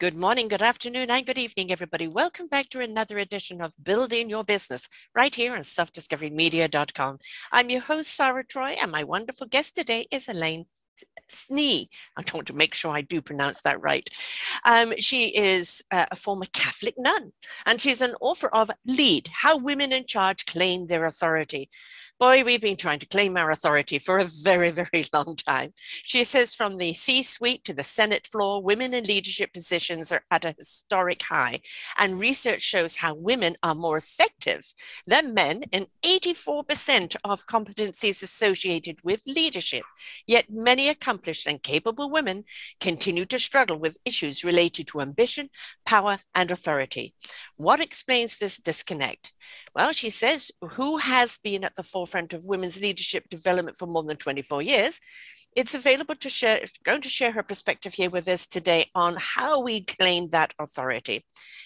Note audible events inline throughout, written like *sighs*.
Good morning, good afternoon, and good evening, everybody. Welcome back to another edition of Building Your Business right here on selfdiscoverymedia.com. I'm your host, Sarah Troy, and my wonderful guest today is Elaine Snee. I want to make sure I do pronounce that right. Um, she is uh, a former Catholic nun, and she's an author of Lead How Women in Charge Claim Their Authority. Boy, we've been trying to claim our authority for a very, very *laughs* long time. She says from the C suite to the Senate floor, women in leadership positions are at a historic high. And research shows how women are more effective than men in 84% of competencies associated with leadership. Yet many accomplished and capable women continue to struggle with issues related to ambition, power, and authority. What explains this disconnect? Well, she says, who has been at the forefront of women's leadership development for more than 24 years? It's available to share, going to share her perspective here with us today on how we claim that authority.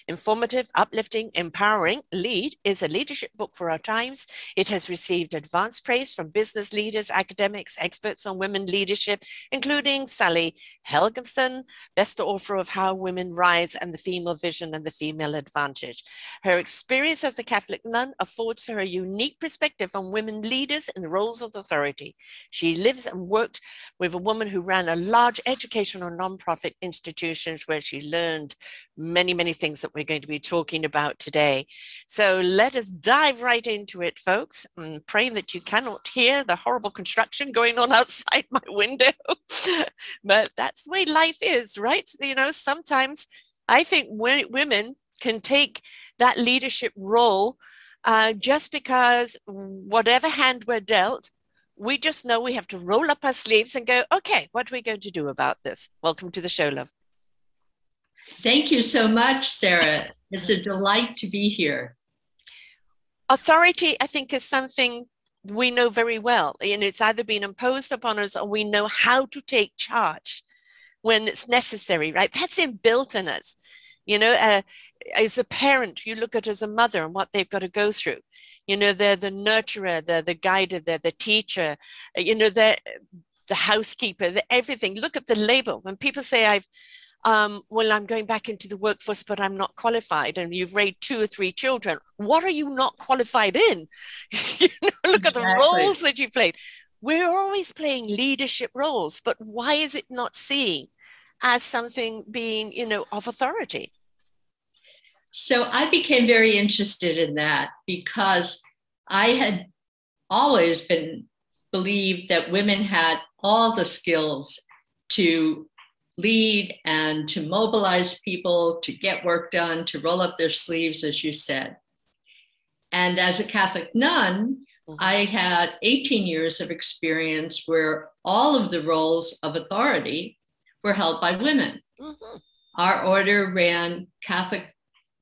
Informative, uplifting, empowering, Lead is a leadership book for our times. It has received advanced praise from business leaders, academics, experts on women leadership, including Sally Helgesen, best author of How Women Rise and the Female Vision and the Female Advantage. Her experience as a Catholic nun affords her a unique perspective on women leaders in the roles of authority. She lives and worked with a woman who ran a large educational nonprofit institutions where she learned many, many things that we're going to be talking about today. So let us dive right into it, folks. I'm praying that you cannot hear the horrible construction going on *laughs* outside my window. *laughs* but that's the way life is, right? You know, sometimes I think women can take that leadership role uh, just because whatever hand we're dealt, we just know we have to roll up our sleeves and go, okay, what are we going to do about this? Welcome to the show, love. Thank you so much, Sarah. It's a delight to be here. Authority, I think, is something we know very well. And it's either been imposed upon us or we know how to take charge when it's necessary, right? That's inbuilt in us. You know, uh, as a parent, you look at as a mother and what they've got to go through you know they're the nurturer they're the guider they're the teacher you know they're the housekeeper the everything. Look at the label. When people say i've um, well i'm going back into the workforce but i'm not qualified and you've raised two or three children what are you not qualified in? *laughs* You know look exactly. at the roles that you played. We're always playing leadership roles but why is it not seen as something being you know of authority so I became very interested in that because I had always been believed that women had all the skills to lead and to mobilize people, to get work done, to roll up their sleeves, as you said. And as a Catholic nun, mm-hmm. I had 18 years of experience where all of the roles of authority were held by women. Mm-hmm. Our order ran Catholic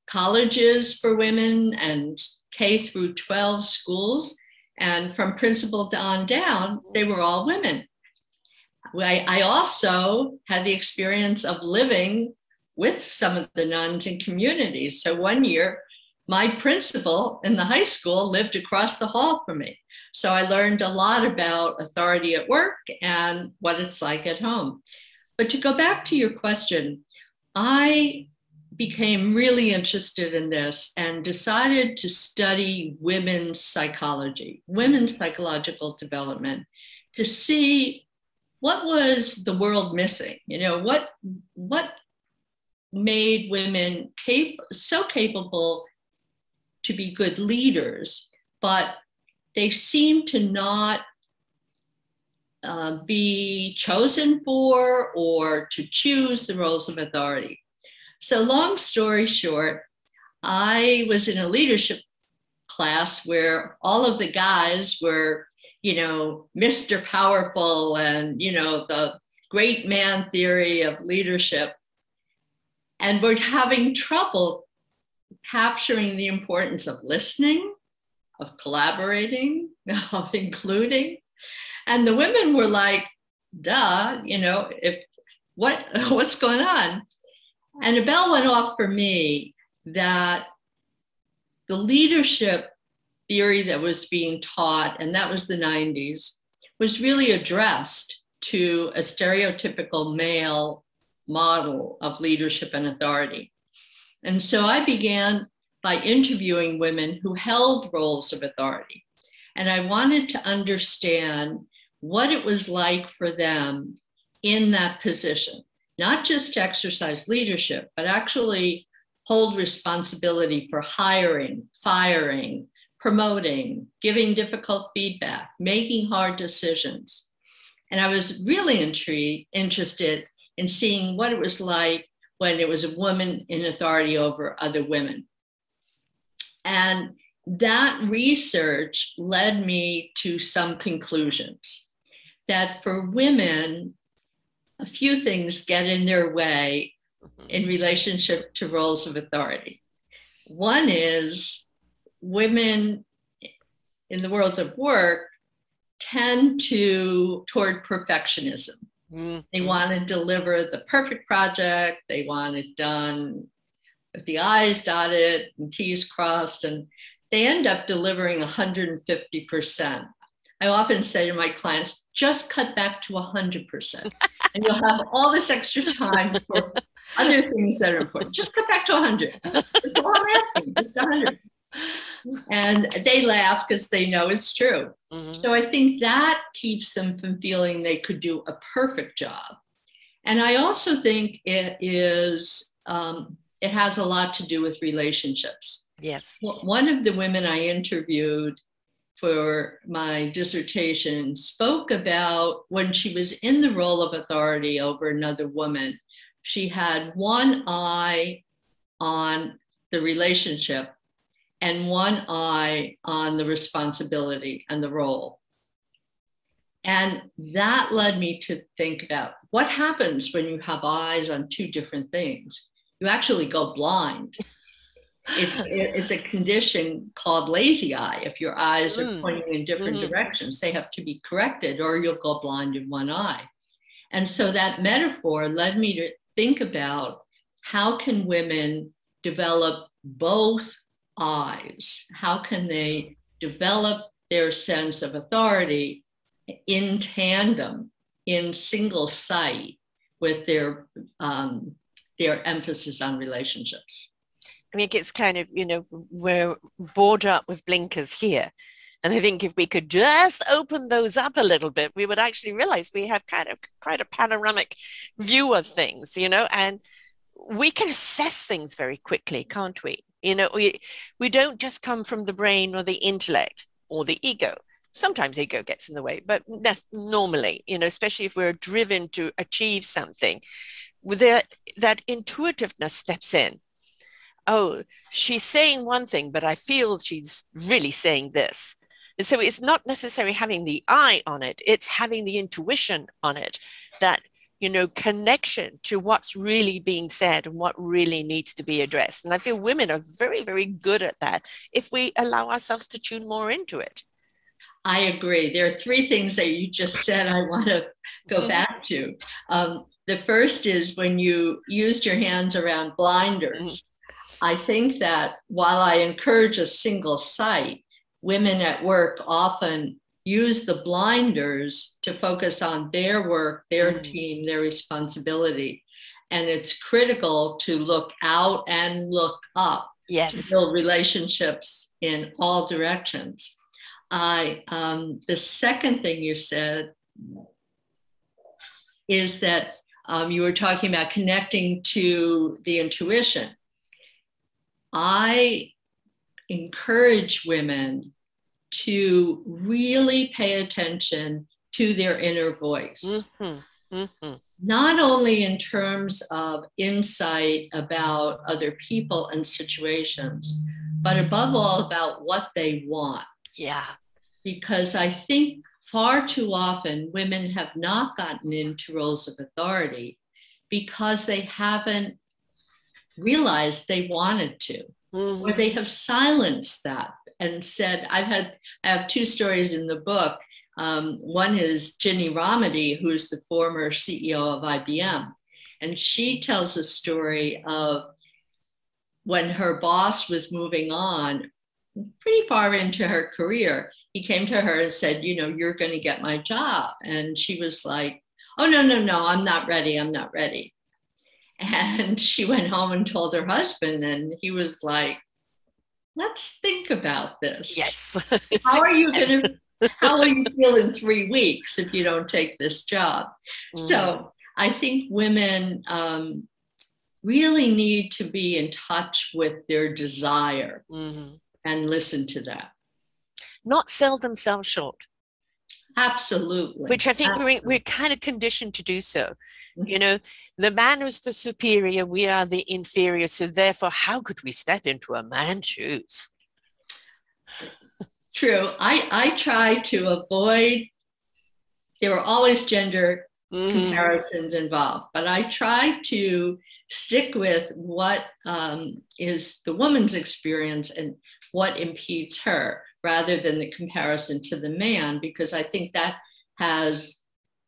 colleges for women and K through 12 schools. And from principal on down, they were all women. I, also had the experience of living with some of the nuns in communities. So one year, my principal in the high school lived across the hall from me. So I learned a lot about authority at work and what it's like at home. But to go back to your question, I became really interested in this and decided to study women's psychology, women's psychological development, to see what was the world missing. You know, what what made women cap- so capable to be good leaders, but they seem to not uh, be chosen for or to choose the roles of authority. So, long story short, I was in a leadership class where all of the guys were, you know, Mr. Powerful and, you know, the great man theory of leadership. And we're having trouble capturing the importance of listening, of collaborating, *laughs* of including. And the women were like, duh, you know, if what *laughs* what's going on? And a bell went off for me that the leadership theory that was being taught, and that was the 90s, was really addressed to a stereotypical male model of leadership and authority. And so I began by interviewing women who held roles of authority. And I wanted to understand what it was like for them in that position, not just to exercise leadership, but actually hold responsibility for hiring, firing, promoting, giving difficult feedback, making hard decisions. And I was really intrigued, interested in seeing what it was like when it was a woman in authority over other women. And that research led me to some conclusions that for women, a few things get in their way in relationship to roles of authority. One is women in the world of work tend to toward perfectionism. Mm-hmm. They want to deliver the perfect project. They want it done with the I's dotted and T's crossed, and they end up delivering 150%. I often say to my clients, just cut back to 100%, *laughs* and you'll have all this extra time for *laughs* other things that are important. Just cut back to 100. That's all I'm asking, just 100 and they laugh because they know it's true. Mm-hmm. So I think that keeps them from feeling they could do a perfect job. And I also think it is, um, it has a lot to do with relationships. Yes. One of the women I interviewed for my dissertation spoke about when she was in the role of authority over another woman, she had one eye on the relationship and one eye on the responsibility and the role. And that led me to think about what happens when you have eyes on two different things. You actually go blind. It's, it's a condition called lazy eye. If your eyes are mm. pointing in different mm-hmm. directions, they have to be corrected, or you'll go blind in one eye. And so that metaphor led me to think about how can women develop both eyes? How can they develop their sense of authority in tandem, in single sight with their um, their emphasis on relationships? I mean, it's kind of you know we're bored up with blinkers here. And I think if we could just open those up a little bit, we would actually realize we have kind of quite a panoramic view of things, you know, and we can assess things very quickly, can't we? You know, we we don't just come from the brain or the intellect or the ego. Sometimes ego gets in the way, but that's normally, you know, especially if we're driven to achieve something, that that intuitiveness steps in. Oh, she's saying one thing, but I feel she's really saying this. And so it's not necessarily having the eye on it, it's having the intuition on it that you know, connection to what's really being said and what really needs to be addressed. And I feel women are very, very good at that if we allow ourselves to tune more into it. I agree. There are three things that you just said I want to go mm-hmm. back to. Um, the first is when you used your hands around blinders. I think that while I encourage a single sight, women at work often use the blinders to focus on their work, their mm. team, their responsibility. And it's critical to look out and look up yes. to build relationships in all directions. I um, the second thing you said is that um, you were talking about connecting to the intuition. I encourage women to really pay attention to their inner voice. Mm-hmm. Mm-hmm. Not only in terms of insight about other people and situations, but above all about what they want. Yeah. Because I think far too often women have not gotten into roles of authority because they haven't realized they wanted to, mm-hmm. or they have silenced that and said, I've had, I have two stories in the book. Um, one is Ginny Rometty, who's the former CEO of IBM. And she tells a story of when her boss was moving on, pretty far into her career, he came to her and said, You know, you're going to get my job. And she was like, Oh, no, no, no, I'm not ready. I'm not ready. And she went home and told her husband, and he was like, Let's think about this. Yes. How are you going *laughs* to? How will you feel in three weeks if you don't take this job? Mm. So I think women um, really need to be in touch with their desire mm-hmm. and listen to that. Not sell themselves short. Absolutely. Which I think Absolutely. we're, we're kind of conditioned to do so. Mm-hmm. You know, the man is the superior, we are the inferior. So therefore, how could we step into a man's shoes? *laughs* True. I, I try to avoid, there were always gender mm-hmm. comparisons involved, but I try to stick with what um, is the woman's experience and what impedes her rather than the comparison to the man, because I think that has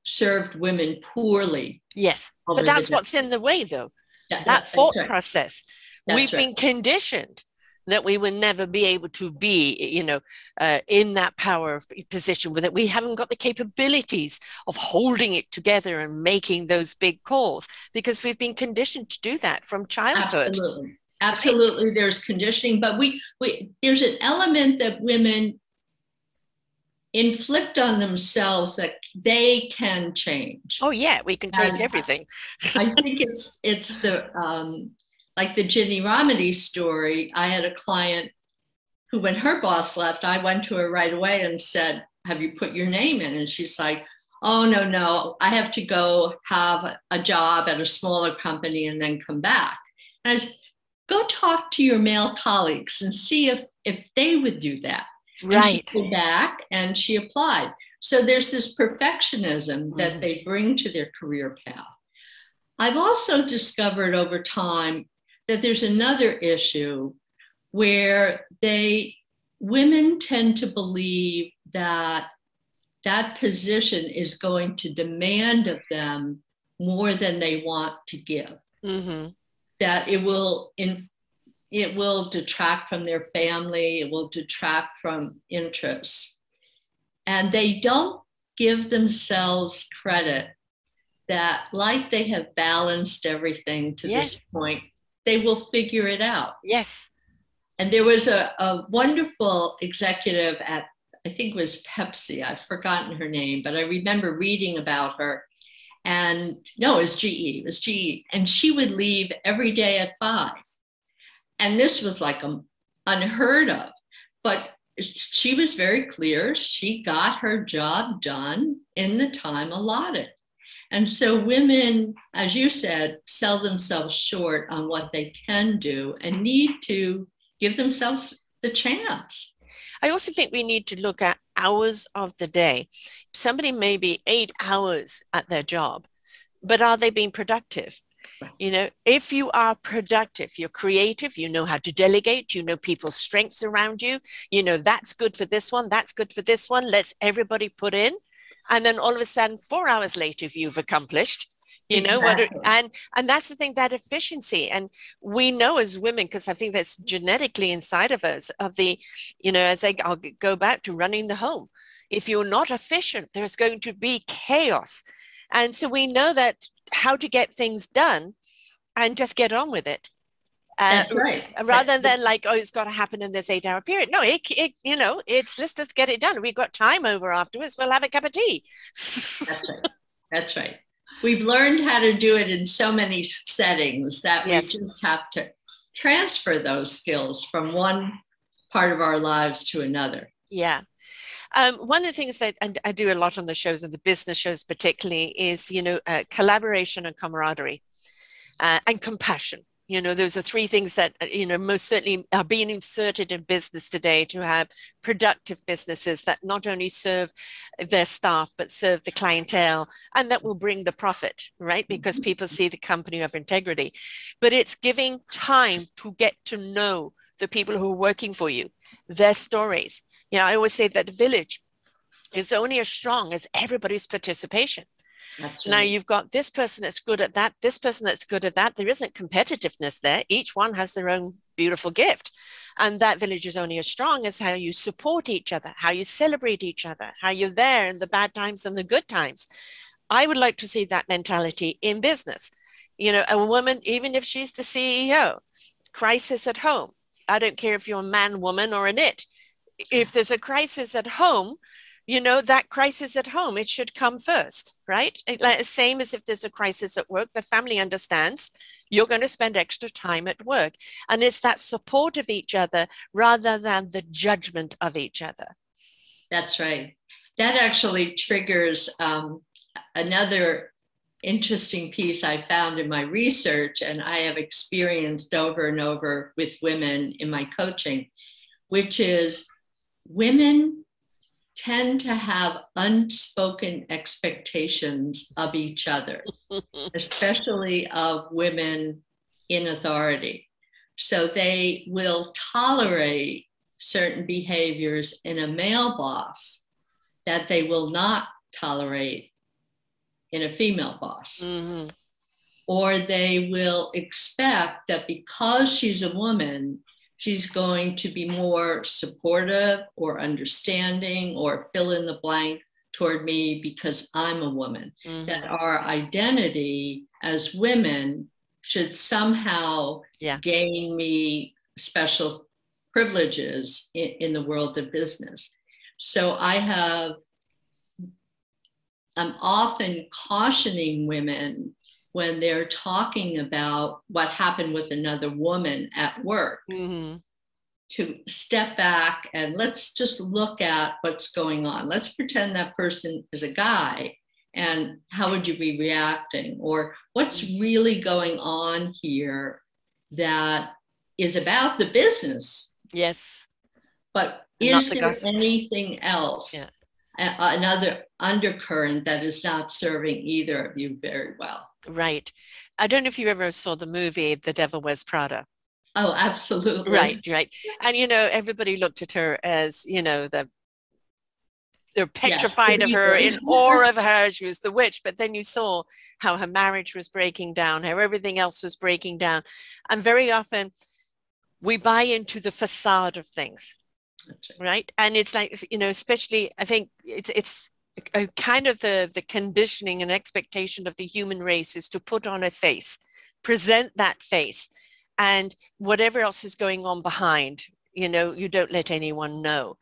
served women poorly. Yes, but that's what's in the way, though. That, that thought right. process. That's We've right. been conditioned that we will never be able to be, you know, uh, in that power position, that we haven't got the capabilities of holding it together and making those big calls because we've been conditioned to do that from childhood. Absolutely. Absolutely, there's conditioning, but we, we there's an element that women inflict on themselves that they can change. Oh yeah, we can change and everything. I think it's it's the um, like the Ginny Rometty story. I had a client who, when her boss left, I went to her right away and said, "Have you put your name in?" And she's like, "Oh no, no, I have to go have a job at a smaller company and then come back." And I was, go talk to your male colleagues and see if if they would do that. Right. And back and she applied. So there's this perfectionism mm. that they bring to their career path. I've also discovered over time that there's another issue where they women tend to believe that that position is going to demand of them more than they want to give. Mm-hmm that it will in it will detract from their family, it will detract from interests. And they don't give themselves credit that, like they have balanced everything to yes. this point, they will figure it out. Yes. And there was a, a wonderful executive at, I think it was Pepsi, I've forgotten her name, but I remember reading about her and no, it was GE, it was GE. And she would leave every day at five. And this was like a, unheard of. But she was very clear. She got her job done in the time allotted. And so women, as you said, sell themselves short on what they can do and need to give themselves the chance. I also think we need to look at hours of the day. Somebody may be eight hours at their job, but are they being productive? You know, if you are productive, you're creative, you know how to delegate, you know people's strengths around you, you know, that's good for this one, that's good for this one, let's everybody put in. And then all of a sudden, four hours later, if you've accomplished you know exactly. what and and that's the thing that efficiency and we know as women because i think that's genetically inside of us of the you know as I, i'll go back to running the home if you're not efficient there's going to be chaos and so we know that how to get things done and just get on with it uh, That's right. Rather than like, oh, it's got to happen in this eight hour period. No, it, it, you know, it's let's just get it done. We've got time over afterwards. We'll have a cup of tea. That's right. That's right we've learned how to do it in so many settings that yes. we just have to transfer those skills from one part of our lives to another. Yeah. Um, one of the things that I do a lot on the shows and the business shows particularly is, you know, uh, collaboration and camaraderie uh, and compassion. You know those are three things that uh, you know most certainly are being inserted in business today to have productive businesses that not only serve their staff but serve the clientele and that will bring the profit right? Because mm-hmm. people see the company of integrity. But it's giving time to get to know the people who are working for you their stories. You know i always say that the village is only as strong as everybody's participation Now you've got this person that's good at that, this person that's good at that. There isn't competitiveness there. Each one has their own beautiful gift. And that village is only as strong as how you support each other, how you celebrate each other, how you're there in the bad times and the good times. I would like to see that mentality in business. You know, a woman, even if she's the CEO, crisis at home. I don't care if you're a man, woman, or an it. If there's a crisis at home, you know that crisis at home it should come first right? It, like, same as if there's a crisis at work the family understands you're going to spend extra time at work. And it's that support of each other rather than the judgment of each other. That's right. That actually triggers um, another interesting piece i found in my research and i have experienced over and over with women in my coaching which is women tend to have unspoken expectations of each other, *laughs* especially of women in authority. So they will tolerate certain behaviors in a male boss that they will not tolerate in a female boss. Mm-hmm. Or they will expect that because she's a woman, she's going to be more supportive or understanding or fill in the blank toward me because I'm a woman. Mm-hmm. That our identity as women should somehow yeah. gain me special privileges in, in the world of business. So I have, I'm often cautioning women when they're talking about what happened with another woman at work mm-hmm. to step back and let's just look at what's going on. Let's pretend that person is a guy and how would you be reacting? Or what's really going on here that is about the business? Yes. But is the there gossip. anything else? Yeah. another undercurrent that is not serving either of you very well. Right. I don't know if you ever saw the movie The Devil Wears Prada. Oh, absolutely. Right, right. And you know, everybody looked at her as, you know, the they're petrified yes, of her, in awe *laughs* of her. She was the witch. But then you saw how her marriage was breaking down, how everything else was breaking down. And very often we buy into the facade of things. Right. right. And it's like, you know, especially I think it's it's a kind of the, the conditioning and expectation of the human race is to put on a face, present that face, and whatever else is going on behind, you know, you don't let anyone know.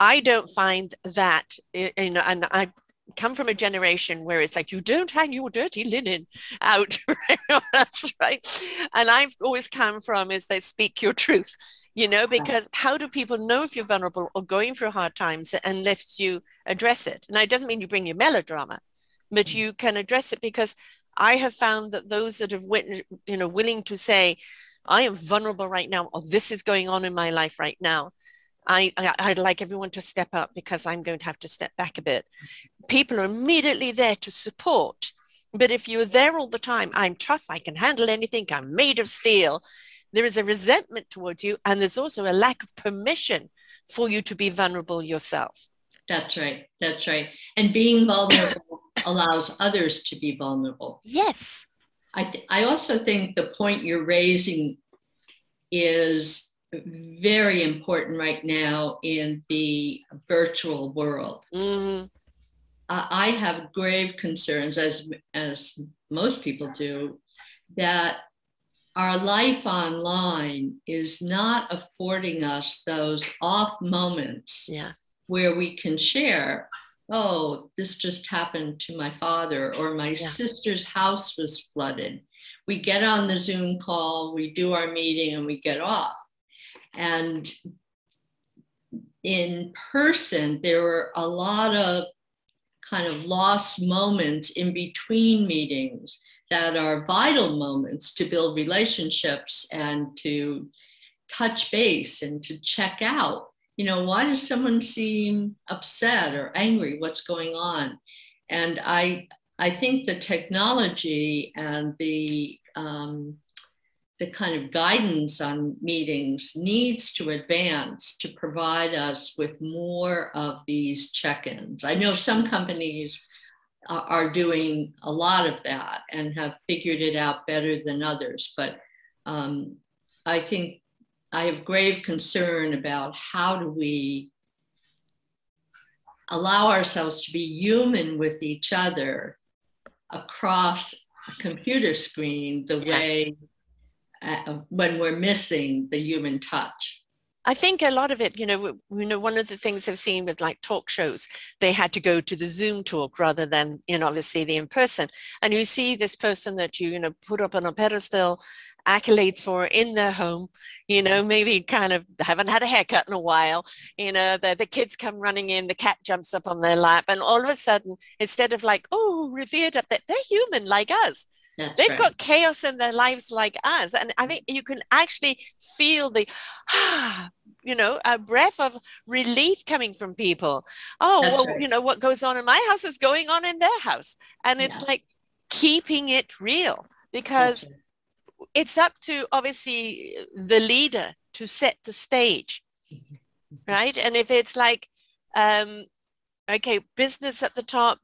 I don't find that, you know, and I come from a generation where it's like you don't hang your dirty linen out. *laughs* That's right. And i've always come from is they speak your truth you know because how do people know if you're vulnerable or going through hard times unless you address it? Now it doesn't mean you bring your melodrama but mm. you can address it because i have found that those that have you know willing to say i am vulnerable right now or this is going on in my life right now I, I would like everyone to step up because i'm going to have to step back a bit. People are immediately there to support but if you're there all the time i'm tough i can handle anything i'm made of steel there is a resentment towards you, and there's also a lack of permission for you to be vulnerable yourself. That's right. That's right. And being vulnerable *laughs* allows others to be vulnerable. Yes. I, th- I also think the point you're raising is very important right now in the virtual world. Mm-hmm. Uh, I have grave concerns, as, as most people do, that our life online is not affording us those off moments yeah. where we can share oh this just happened to my father or my yeah. sister's house was flooded we get on the zoom call we do our meeting and we get off and in person there were a lot of kind of lost moments in between meetings that are vital moments to build relationships and to touch base and to check out. You know why does someone seem upset or angry? What's going on? And i i think the technology and the um, the kind of guidance on meetings needs to advance to provide us with more of these check-ins. I know some companies are doing a lot of that and have figured it out better than others but um, i think I have grave concern about how do we allow ourselves to be human with each other across a computer screen the way uh, when we're missing the human touch. I think a lot of it, you know, you know, one of the things I've seen with like talk shows, they had to go to the Zoom talk rather than, you know, obviously the in person. And you see this person that you, you know, put up on a pedestal accolades for in their home, you know, maybe kind of haven't had a haircut in a while, you know, the, the kids come running in, the cat jumps up on their lap, and all of a sudden, instead of like, oh, revered up that they're human like us. That's They've right. got chaos in their lives like us. And I think you can actually feel the, ah, *sighs* you know, a breath of relief coming from people. Oh, That's well, right. you know, what goes on in my house is going on in their house. And it's yeah. like keeping it real because right it's up to obviously the leader to set the stage *laughs* right and if it's like um okay business at the top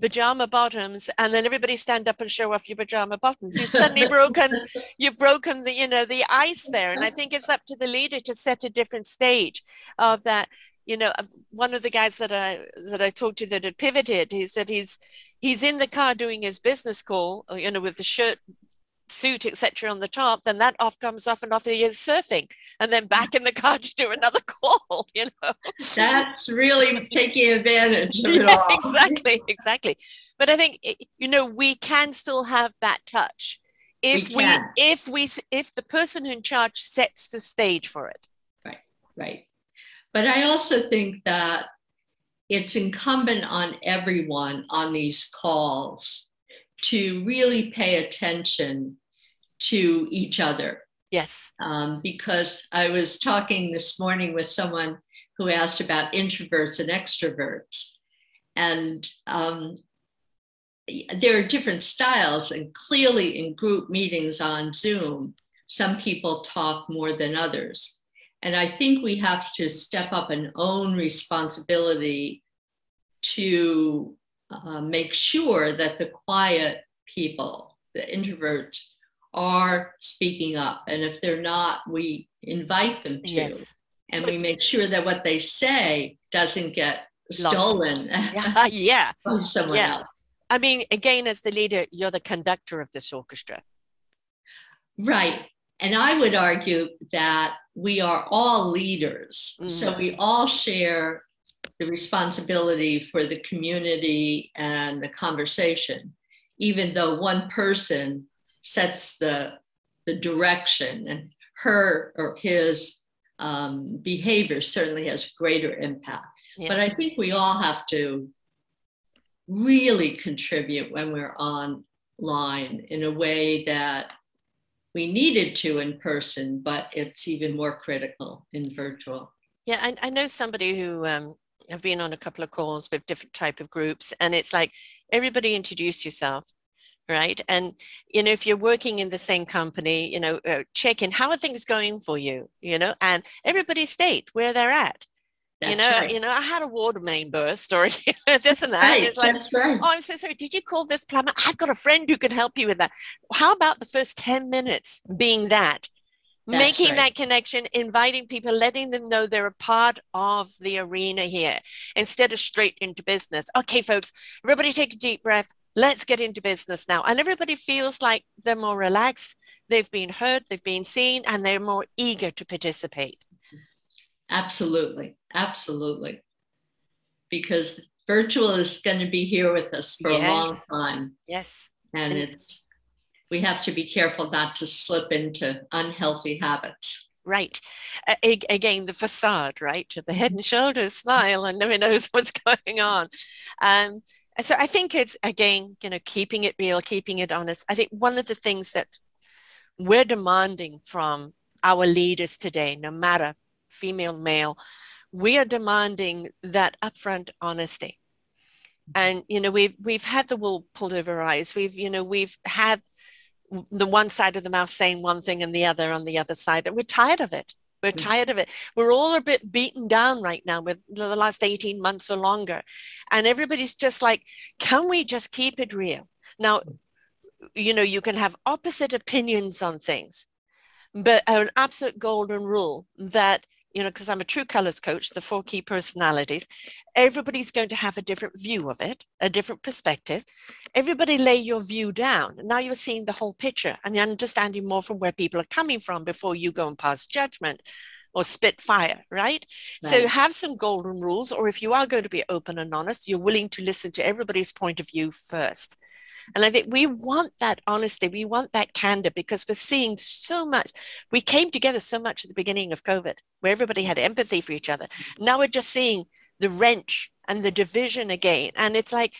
pajama bottoms and then everybody stand up and show off your pajama bottoms. You've suddenly broken you've broken the you know the ice there and i think it's up to the leader to set a different stage of that. You know uh, one of the guys that i that i talked to that had pivoted he said he's he's in the car doing his business call you know with the shirt suit, etc., on the top, then that off comes off and off he is surfing, and then back in the car to do another *laughs* call. You know, that's really taking advantage of it *laughs* yeah, all. Exactly, exactly. But I think eh, you know we can still have that touch if we, we if we if the person in charge sets the stage for it. Right, right. But I also think that it's incumbent on everyone on these calls to really pay attention to each other. Yes. Um, because I was talking this morning with someone who asked about introverts and extroverts. And um, there are different styles, and clearly in group meetings on Zoom, some people talk more than others. And I think we have to step up and own responsibility to uh, make sure that the quiet people, the introverts, are speaking up. And if they're not, we invite them to. Yes. And we make sure that what they say doesn't get Lost. stolen. *laughs* Yeah. yeah. *laughs* from someone yeah. else. I mean, again, as the leader, you're the conductor of this orchestra. Right. And I would argue that we are all leaders. Mm. So we all share the responsibility for the community and the conversation, even though one person sets the, the direction and her or his um, behavior certainly has greater impact. Yeah. But I think we all have to really contribute when we're online in a way that we needed to in person, but it's even more critical in virtual. Yeah, I, I know somebody who um, I've been on a couple of calls with different type of groups, and it's like everybody introduce yourself, right? And you know, if you're working in the same company, you know, uh, check in how are things going for you, you know, and everybody state where they're at. That's you know, right. you know, I had a water main burst or *laughs* this That's and that. Right. It's like, right. oh, I'm so sorry. Did you call this plumber? I've got a friend who can help you with that. How about the first 10 minutes being that? That's making right. that connection, inviting people, letting them know they're a part of the arena here instead of straight into business. Okay, folks, everybody take a deep breath. Let's get into business now. And everybody feels like they're more relaxed, they've been heard, they've been seen, and they're more eager to participate. Absolutely. Absolutely. Because virtual is going to be here with us for yes. a long time. Yes. And, and it's we have to be careful not to slip into unhealthy habits. Right. Uh, again, the facade, right? The head and shoulders smile and nobody knows *laughs* what's going on. Um, so I think it's again, you know, keeping it real, keeping it honest. I think one of the things that we're demanding from our leaders today, no matter female, male, we are demanding that upfront honesty. And you know, we've we've had the wool pulled over our eyes. We've, you know, we've had the one side of the mouth saying one thing and the other on the other side, and we're tired of it. We're mm. tired of it. We're all a bit beaten down right now with the last 18 months or longer. And everybody's just like, can we just keep it real? Now, you know, you can have opposite opinions on things, but an absolute golden rule that you know, because I'm a true colors coach, the four key personalities, everybody's going to have a different view of it, a different perspective. Everybody lay your view down. Now you're seeing the whole picture and you're understanding more from where people are coming from before you go and pass judgment or spit fire, right? right? So have some golden rules, or if you are going to be open and honest, you're willing to listen to everybody's point of view first. And I think we want that honesty, we want that candor because we're seeing so much. We came together so much at the beginning of COVID where everybody had empathy for each other. Now we're just seeing the wrench and the division again. And it's like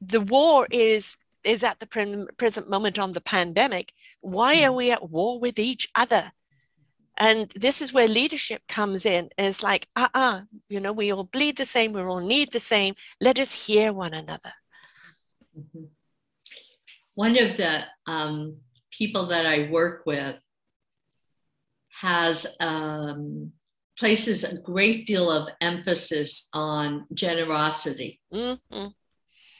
the war is is at the present moment on the pandemic. Why are we at war with each other? And this is where leadership comes in. It's like, uh uh-uh, uh you know, we all bleed the same, we all need the same. Let us hear one another. Mm-hmm. One of the um, people that I work with has um, places a great deal of emphasis on generosity. Mm-hmm.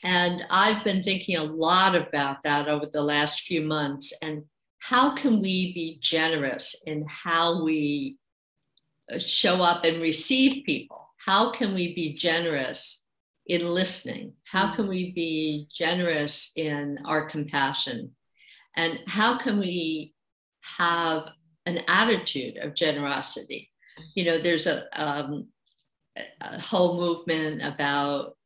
And I've been thinking a lot about that over the last few months. And how can we be generous in how we uh, show up and receive people? How can we be generous in listening? How mm. can we be generous in our compassion? And how can we have an attitude of generosity? You know, there's a, um, a whole movement about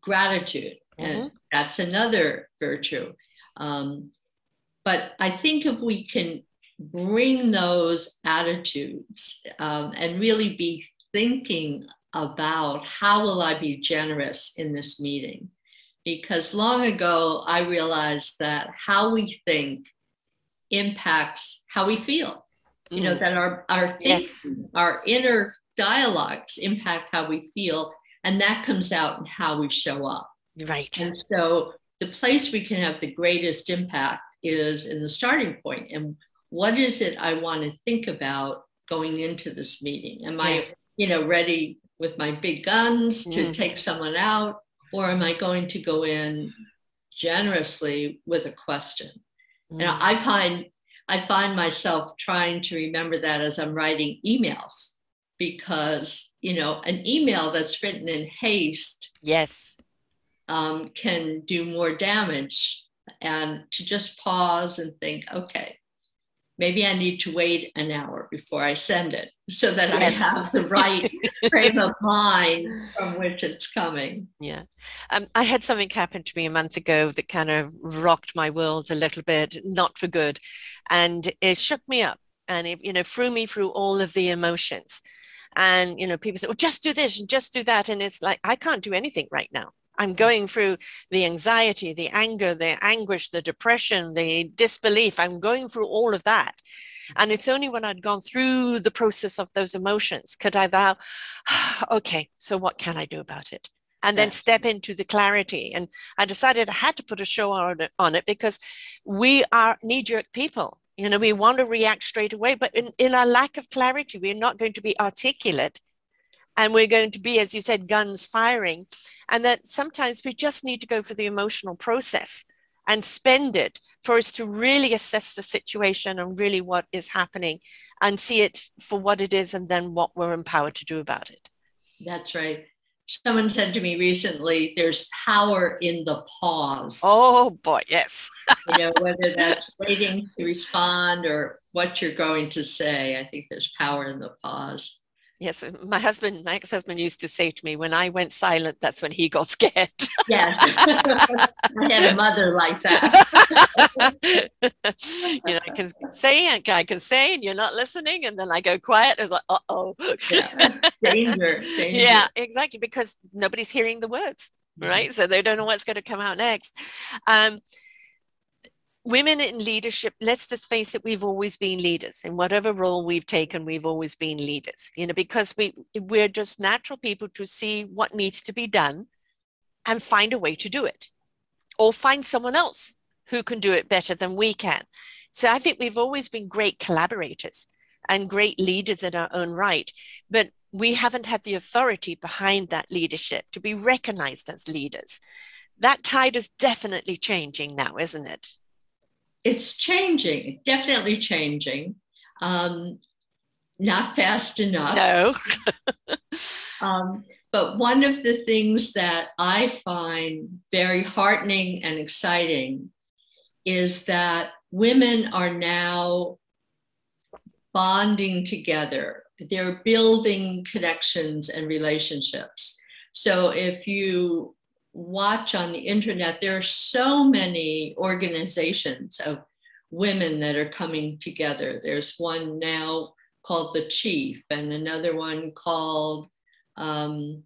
gratitude, and mm-hmm. that's another virtue. Um, but I think if we can bring those attitudes um, and really be thinking about how will I be generous in this meeting? Because long ago, I realized that how we think impacts how we feel. Mm. You know, mm. that our, our thinking, yes. our inner dialogues impact how we feel, and that comes out in how we show up. Right. And so the place we can have the greatest impact is in the starting point. And what is it I want to think about going into this meeting? Am yeah. I, you know, ready with my big guns to mm. take someone out, or am I going to go in generously with a question? Mm. And I find I find myself trying to remember that as I'm writing emails, because you know an email that's written in haste, yes, um, can do more damage. And to just pause and think, okay, maybe I need to wait an hour before I send it so that yes. I have the right *laughs* frame of mind from which it's coming. Yeah. Um, I had something happen to me a month ago that kind of rocked my world a little bit, not for good. And it shook me up and it, you know, threw me through all of the emotions. And, you know, people say, well, just do this and just do that. And it's like, I can't do anything right now. I'm going through the anxiety, the anger, the anguish, the depression, the disbelief. I'm going through all of that. And it's only when I'd gone through the process of those emotions could I thou, *sighs* okay, so what can I do about it? And then step into the clarity. And I decided I had to put a show on it, on it because we are knee jerk people. You know, we want to react straight away, but in, in our lack of clarity, we're not going to be articulate and we're going to be, as you said, guns firing. And that sometimes we just need to go for the emotional process and spend it for us to really assess the situation and really what is happening and see it for what it is and then what we're empowered to do about it. That's right. Someone said to me recently, there's power in the pause. Oh boy, yes. *laughs* you know, whether that's waiting to respond or what you're going to say, I think there's power in the pause. Yes, my husband, my ex-husband used to say to me, when I went silent, that's when he got *laughs* scared. Yes. *laughs* I had a mother like that. *laughs* you know, I can say, I can say, and you're not listening. And then I go quiet. It's like, uh-oh. yeah. Danger, danger. Yeah, exactly. Because nobody's hearing the words. mm-hmm. right? So they don't know what's going to come out next. Um, women in leadership, let's just face it, we've always been leaders. In whatever role we've taken, we've always been leaders, you know, because we, we're just natural people to see what needs to be done and find a way to do it or find someone else who can do it better than we can. So I think we've always been great collaborators and great leaders in our own right, but we haven't had the authority behind that leadership to be recognized as leaders. That tide is definitely changing now, isn't it? It's changing, definitely changing. Um, not fast enough. No. *laughs* um, but one of the things that I find very heartening and exciting is that women are now bonding together. They're building connections and relationships. So if you watch on the internet, there are so many organizations of women that are coming together. There's one now called The Chief, and another one called um,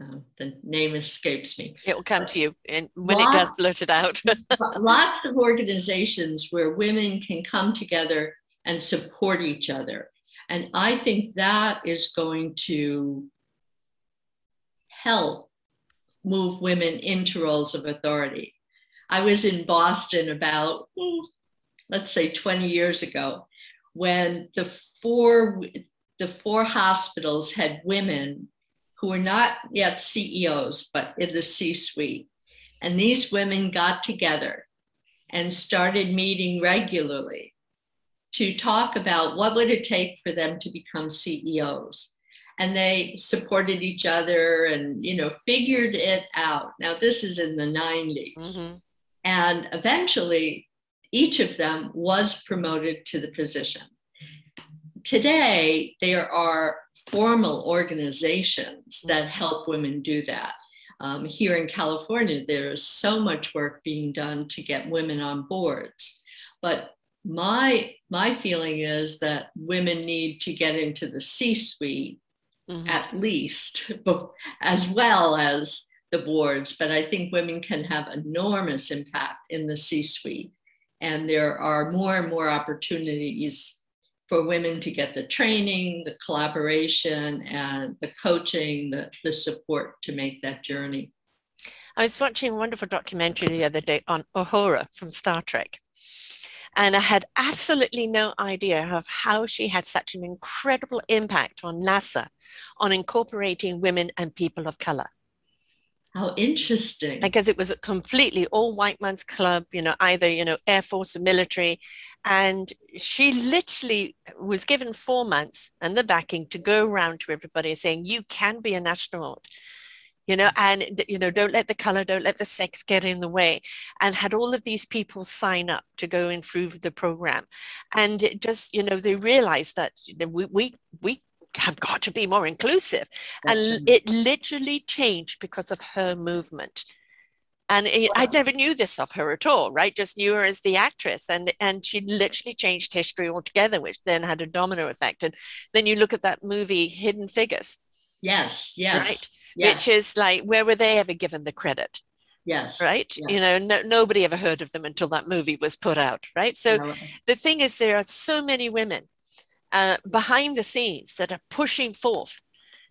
uh, the name escapes me. It will come to you and when lots, it does, blurt it out. *laughs* lots of organizations where women can come together and support each other. And I think that is going to help move women into roles of authority. I was in Boston about, let's say, 20 years ago when the four the four hospitals had women who were not yet CEOs, but in the C suite. And these women got together and started meeting regularly to talk about what would it take for them to become CEOs. And they supported each other and, you know, figured it out. Now, this is in the 90s. Mm-hmm. And eventually, each of them was promoted to the position. Today, there are formal organizations that help women do that. Um, here in California, there is so much work being done to get women on boards. But my my feeling is that women need to get into the C-suite mm-hmm. at least, as well as the boards. But I think women can have enormous impact in the C-suite, and there are more and more opportunities for women to get the training, the collaboration, and the coaching, the, the support to make that journey. I was watching a wonderful documentary the other day on Uhura from Star Trek. And I had absolutely no idea of how she had such an incredible impact on NASA on incorporating women and people of color. How interesting. Because it was a completely all white man's club, you know, either, you know, Air Force or military. And she literally was given four months and the backing to go around to everybody saying, you can be an astronaut you know, and you know, don't let the color, don't let the sex get in the way, and had all of these people sign up to go and through the program, and just you know, they realized that you know, we we we have got to be more inclusive. and it literally changed because of her movement. And it, I never knew this of her at all, right? Just knew her as the actress, and and she literally changed history altogether, which then had a domino effect. And then you look at that movie, Hidden Figures. Yes, yes, right, yes. which is like, where were they ever given the credit? Yes. Right. Yes. You know, no, nobody ever heard of them until that movie was put out. Right. So no. the thing is, there are so many women uh, behind the scenes that are pushing forth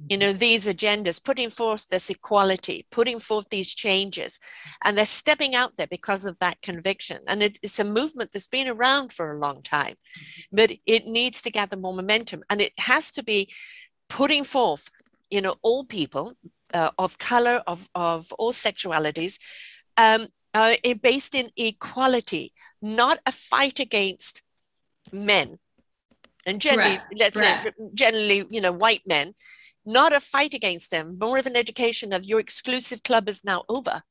you know these agendas putting forth this equality putting forth these changes and they're stepping out there because of that conviction and it, it's a movement that's been around for a long time but it needs to gather more momentum and it has to be putting forth you know all people uh, of color of, of all sexualities um, uh, based in equality not a fight against men. And generally Correct. let's Correct. say generally you know white men not a fight against them more of an education of your exclusive club is now over.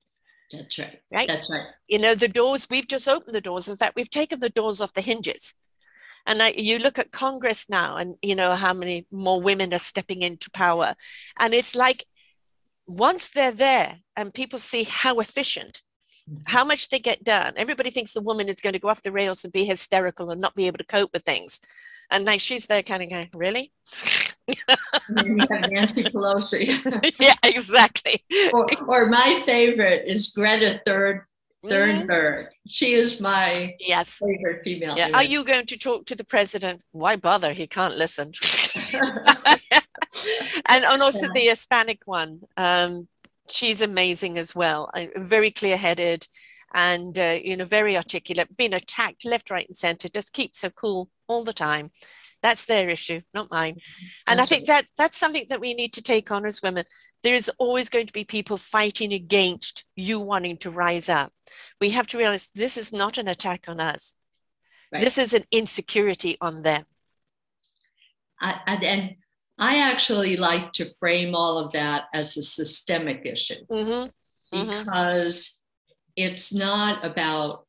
That's right. Right? That's right. You know the doors we've just opened the doors. In fact we've taken the doors off the hinges and I, you look at congress now and you know how many more women are stepping into power and it's like once they're there and people see how efficient mm-hmm. how much they get done everybody thinks the woman is going to go off the rails and be hysterical and not be able to cope with things And like she's there kind of going, really? Nancy *laughs* Pelosi. yeah, exactly. or, or, my favorite is Greta Third Thunberg. Mm-hmm. She is my yes favorite female. Yeah. Are you going to talk to the president? Why bother? He can't listen. *laughs* *laughs* and, and also yeah. the Hispanic one. Um, she's amazing as well. Very clear-headed and uh, you know very articulate. Being attacked left, right, and center. Just keeps her cool all the time. That's their issue, not mine. Mm-hmm. And I think that that's something that we need to take on as women. There is always going to be people fighting against you wanting to rise up. We have to realize this is not an attack on us. Right. This is an insecurity on them. I, and I actually like to frame all of that as a systemic issue mm-hmm. mm-hmm. because it's not about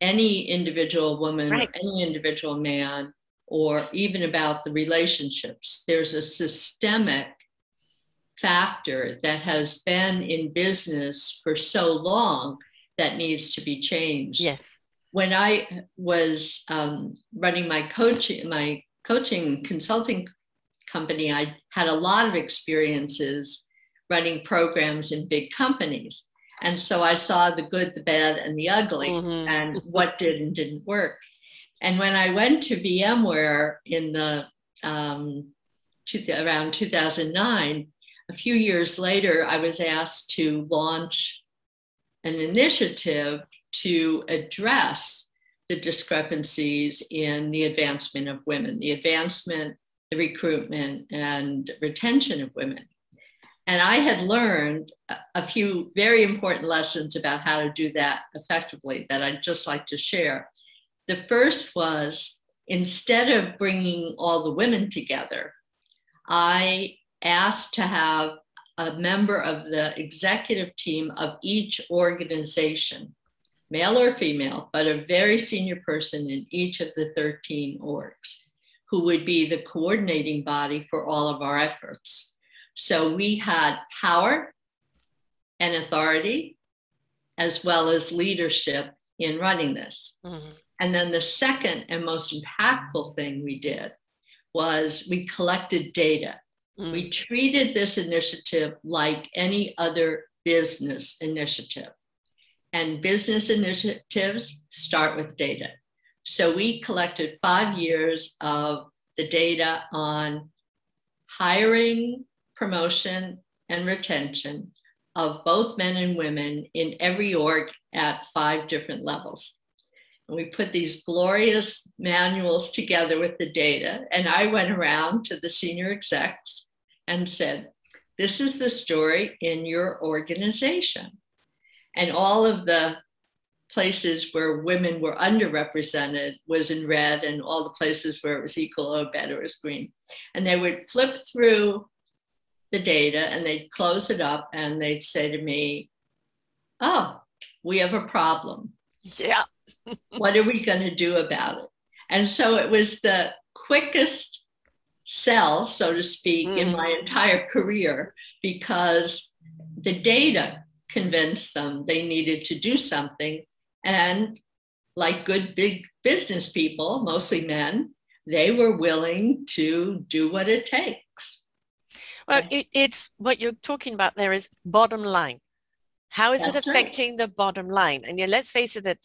any individual woman right. or any individual man or even about the relationships. There's a systemic factor that has been in business for so long that needs to be changed. Yes. When I was um, running my coaching, my coaching consulting company, I had a lot of experiences running programs in big companies. And so I saw the good, the bad, and the ugly, mm-hmm. and what did and didn't work. And when I went to VMware in the um, two, around 2009, a few years later, I was asked to launch an initiative to address the discrepancies in the advancement of women, the advancement, the recruitment, and retention of women. And I had learned a few very important lessons about how to do that effectively that I'd just like to share. The first was instead of bringing all the women together, I asked to have a member of the executive team of each organization, male or female, but a very senior person in each of the 13 orgs, who would be the coordinating body for all of our efforts. So we had power and authority, as well as leadership in running this. Mm-hmm. And then the second and most impactful thing we did was we collected data. Mm. We treated this initiative like any other business initiative. And business initiatives start with data. So we collected five years of the data on hiring, promotion, and retention of both men and women in every org at five different levels. And we put these glorious manuals together with the data. And I went around to the senior execs and said, This is the story in your organization. And all of the places where women were underrepresented was in red, and all the places where it was equal or better was green. And they would flip through the data and they'd close it up and they'd say to me, Oh, we have a problem. Yeah *laughs* what are we going to do about it? And so it was the quickest sell, so to speak, mm. in my entire career because the data convinced them they needed to do something. And like good big business people, mostly men, they were willing to do what it takes. Well, it, it's what you're talking about there is bottom line. How is That's it affecting right. the bottom line? And yeah, let's face it, that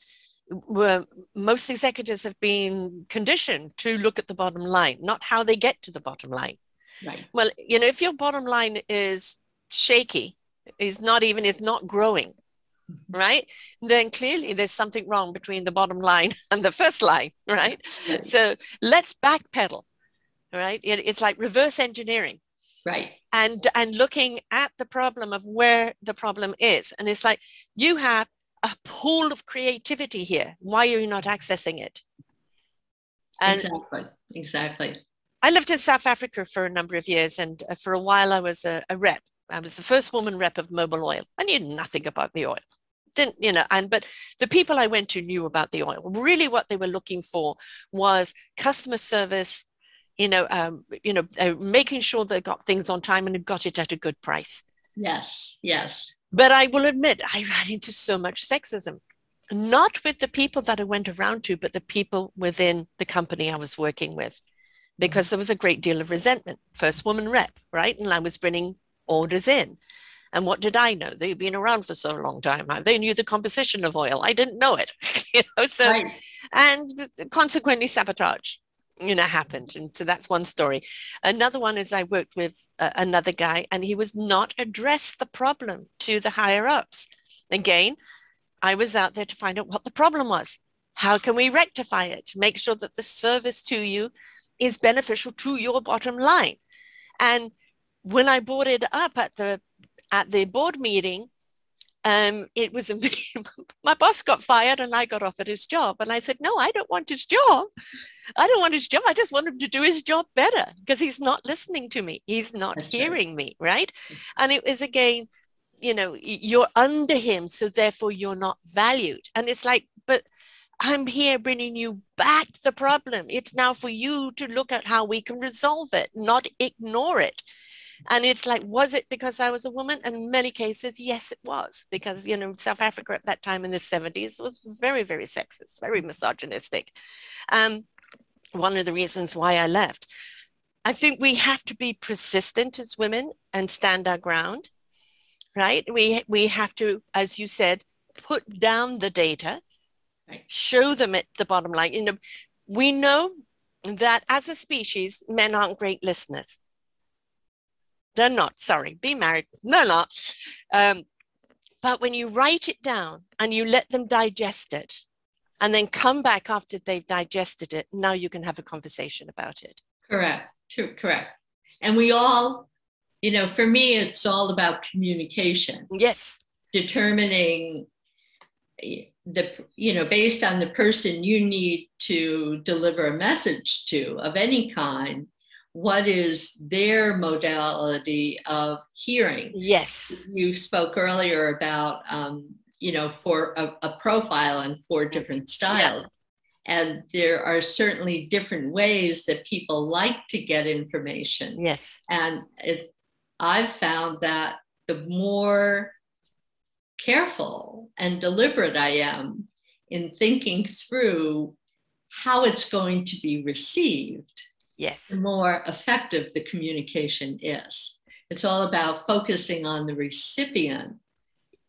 were most executives have been conditioned to look at the bottom line, not how they get to the bottom line. Right. Well, you know, if your bottom line is shaky, is not even is not growing, mm-hmm. right? Then clearly there's something wrong between the bottom line *laughs* and the first line, right? right. So let's backpedal, right? It, it's like reverse engineering. Right. And and looking at the problem of where the problem is. And it's like you have a pool of creativity here. Why are you not accessing it? And exactly. Exactly. I lived in South Africa for a number of years, and uh, for a while I was a, a rep. I was the first woman rep of Mobil Oil. I knew nothing about the oil didn't you know and but the people i went to knew about the oil really what they were looking for was customer service you know um, you know uh, making sure they got things on time and got it at a good price yes yes but I will admit, I *laughs* ran into so much sexism, not with the people that I went around to, but the people within the company I was working with. because there was a great deal of resentment. First woman rep, right? And I was bringing orders in. And what did I know? They'd been around for so long time. They knew the composition of oil. I didn't know it, *laughs* you know. So, right. and consequently, sabotage, you know, happened. And so that's one story. Another one is I worked with uh, another guy, and he was not addressed the problem to the higher ups. Again, I was out there to find out what the problem was. How can we rectify it? Make sure that the service to you is beneficial to your bottom line. And when I brought it up at the at the board meeting, um, it was a *laughs* my boss got fired and I got offered his job. And I said, No, I don't want his job. I don't want his job. I just want him to do his job better because he's not listening to me. He's not That's hearing right. me. Right. And it was again, you know, you're under him. So therefore you're not valued. And it's like, but I'm here bringing you back the problem. It's now for you to look at how we can resolve it, not ignore it. And it's like, was it because I was a woman? And in many cases, yes, it was, because, you know, South Africa at that time in the 70s was very, very sexist, very misogynistic. Um, one of the reasons why I left. I think we have to be persistent as women and stand our ground, right? We, we have to, as you said, put down the data, right. show them at the bottom line. You know, we know that as a species, men aren't great listeners. They're not, sorry, be married. They're not. Um, but when you write it down and you let them digest it and then come back after they've digested it, now you can have a conversation about it. Correct. True, correct. And we all, you know, for me, it's all about communication. Yes. Determining the, you know, based on the person you need to deliver a message to of any kind, what is their modality of hearing. Yes. You spoke earlier about, um, you know, for a, a, profile and four different styles. Yeah. And there are certainly different ways that people like to get information. Yes. And it, I've found that the more careful and deliberate I am in thinking through how it's going to be received, yes the more effective the communication is it's all about focusing on the recipient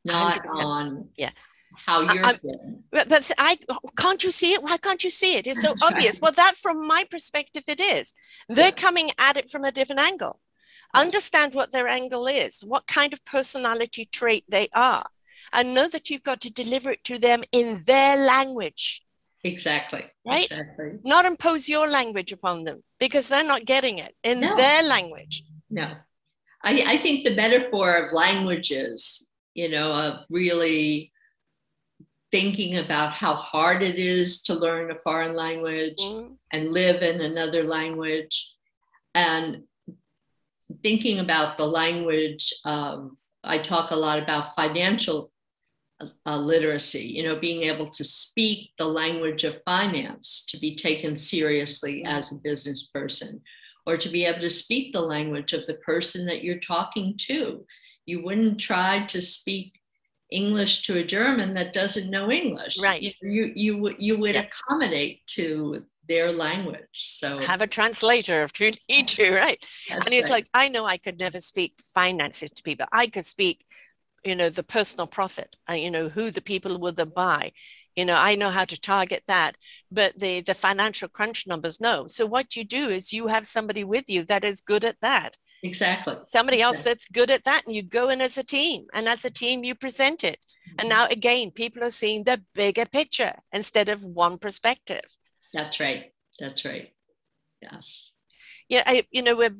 not 100%. on yeah how you're I, feeling. But I can't you see it? Why can't you see it? It's so That's obvious. Right. Well, that from my perspective, it is. They're yeah. coming at it from a different angle. Understand what their angle is, what kind of personality trait they are, and know that you've got to deliver it to them in their language. Exactly. Right? Exactly. Not impose your language upon them because they're not getting it in no. their language. No. I, I think the metaphor of languages, you know, of really thinking about how hard it is to learn a foreign language mm-hmm. and live in another language and thinking about the language of i talk a lot about financial uh, literacy, you know, being able to speak the language of finance, to be taken seriously as a business person, or to be able to speak the language of the person that you're talking to. You wouldn't try to speak English to a German that doesn't know English. Right. You you, you would you would yeah. accommodate to their language. So have a translator if you need to, right? That's and it's right. like I know I could never speak finances to people. I could speak you know the personal profit. Uh, you know who the people will buy. You know i know how to target that but the the financial crunch numbers no. So what you do is you have somebody with you that is good at that. Exactly. Somebody exactly. else that's good at that and you go in as a team and as a team you present it. Mm-hmm. and now again people are seeing the bigger picture instead of one perspective. That's right. That's right. Yes. Yeah I, you know we're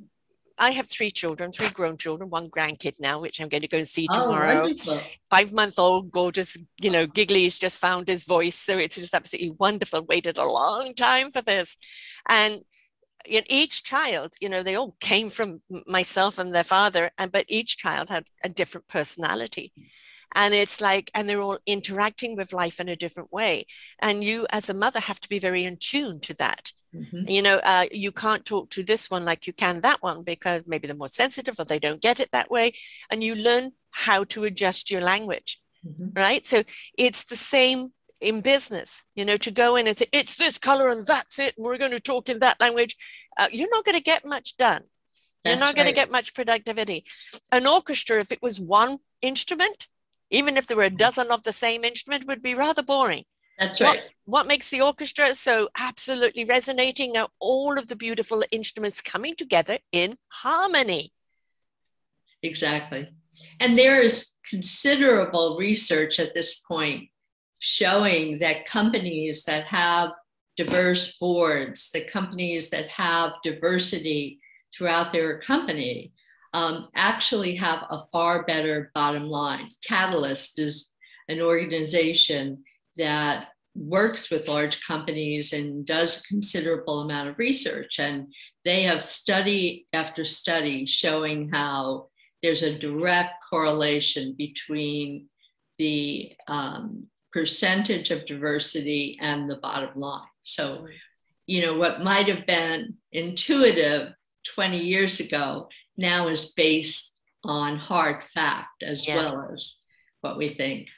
I have three children, three grown children, one grandkid now, which I'm going to go and see oh, tomorrow. Oh, Five month old, gorgeous, you know, Giggly has just found his voice. So it's just absolutely wonderful. Waited a long time for this. And in each child, you know, they all came from myself and their father, and but each child had a different personality. And it's like, and they're all interacting with life in a different way. And you, as a mother, have to be very in tune to that Mm-hmm. You know, uh, you can't talk to this one like you can that one because maybe they're more sensitive or they don't get it that way. And you learn how to adjust your language, mm-hmm. right? So it's the same in business, you know, to go in and say, it's this color and that's it, and we're going to talk in that language, uh, you're not going to get much done. That's you're not right. going to get much productivity. An orchestra, if it was one instrument, even if there were a dozen of the same instrument, would be rather boring. That's right. What, what makes the orchestra so absolutely resonating are all of the beautiful instruments coming together in harmony. Exactly. And there is considerable research at this point showing that companies that have diverse boards, the companies that have diversity throughout their company, um, actually have a far better bottom line. Catalyst is an organization that works with large companies and does a considerable amount of research. And they have study after study showing how there's a direct correlation between the um, percentage of diversity and the bottom line. So, you know, what might have been intuitive 20 years ago now is based on hard fact as yeah. well as what we think.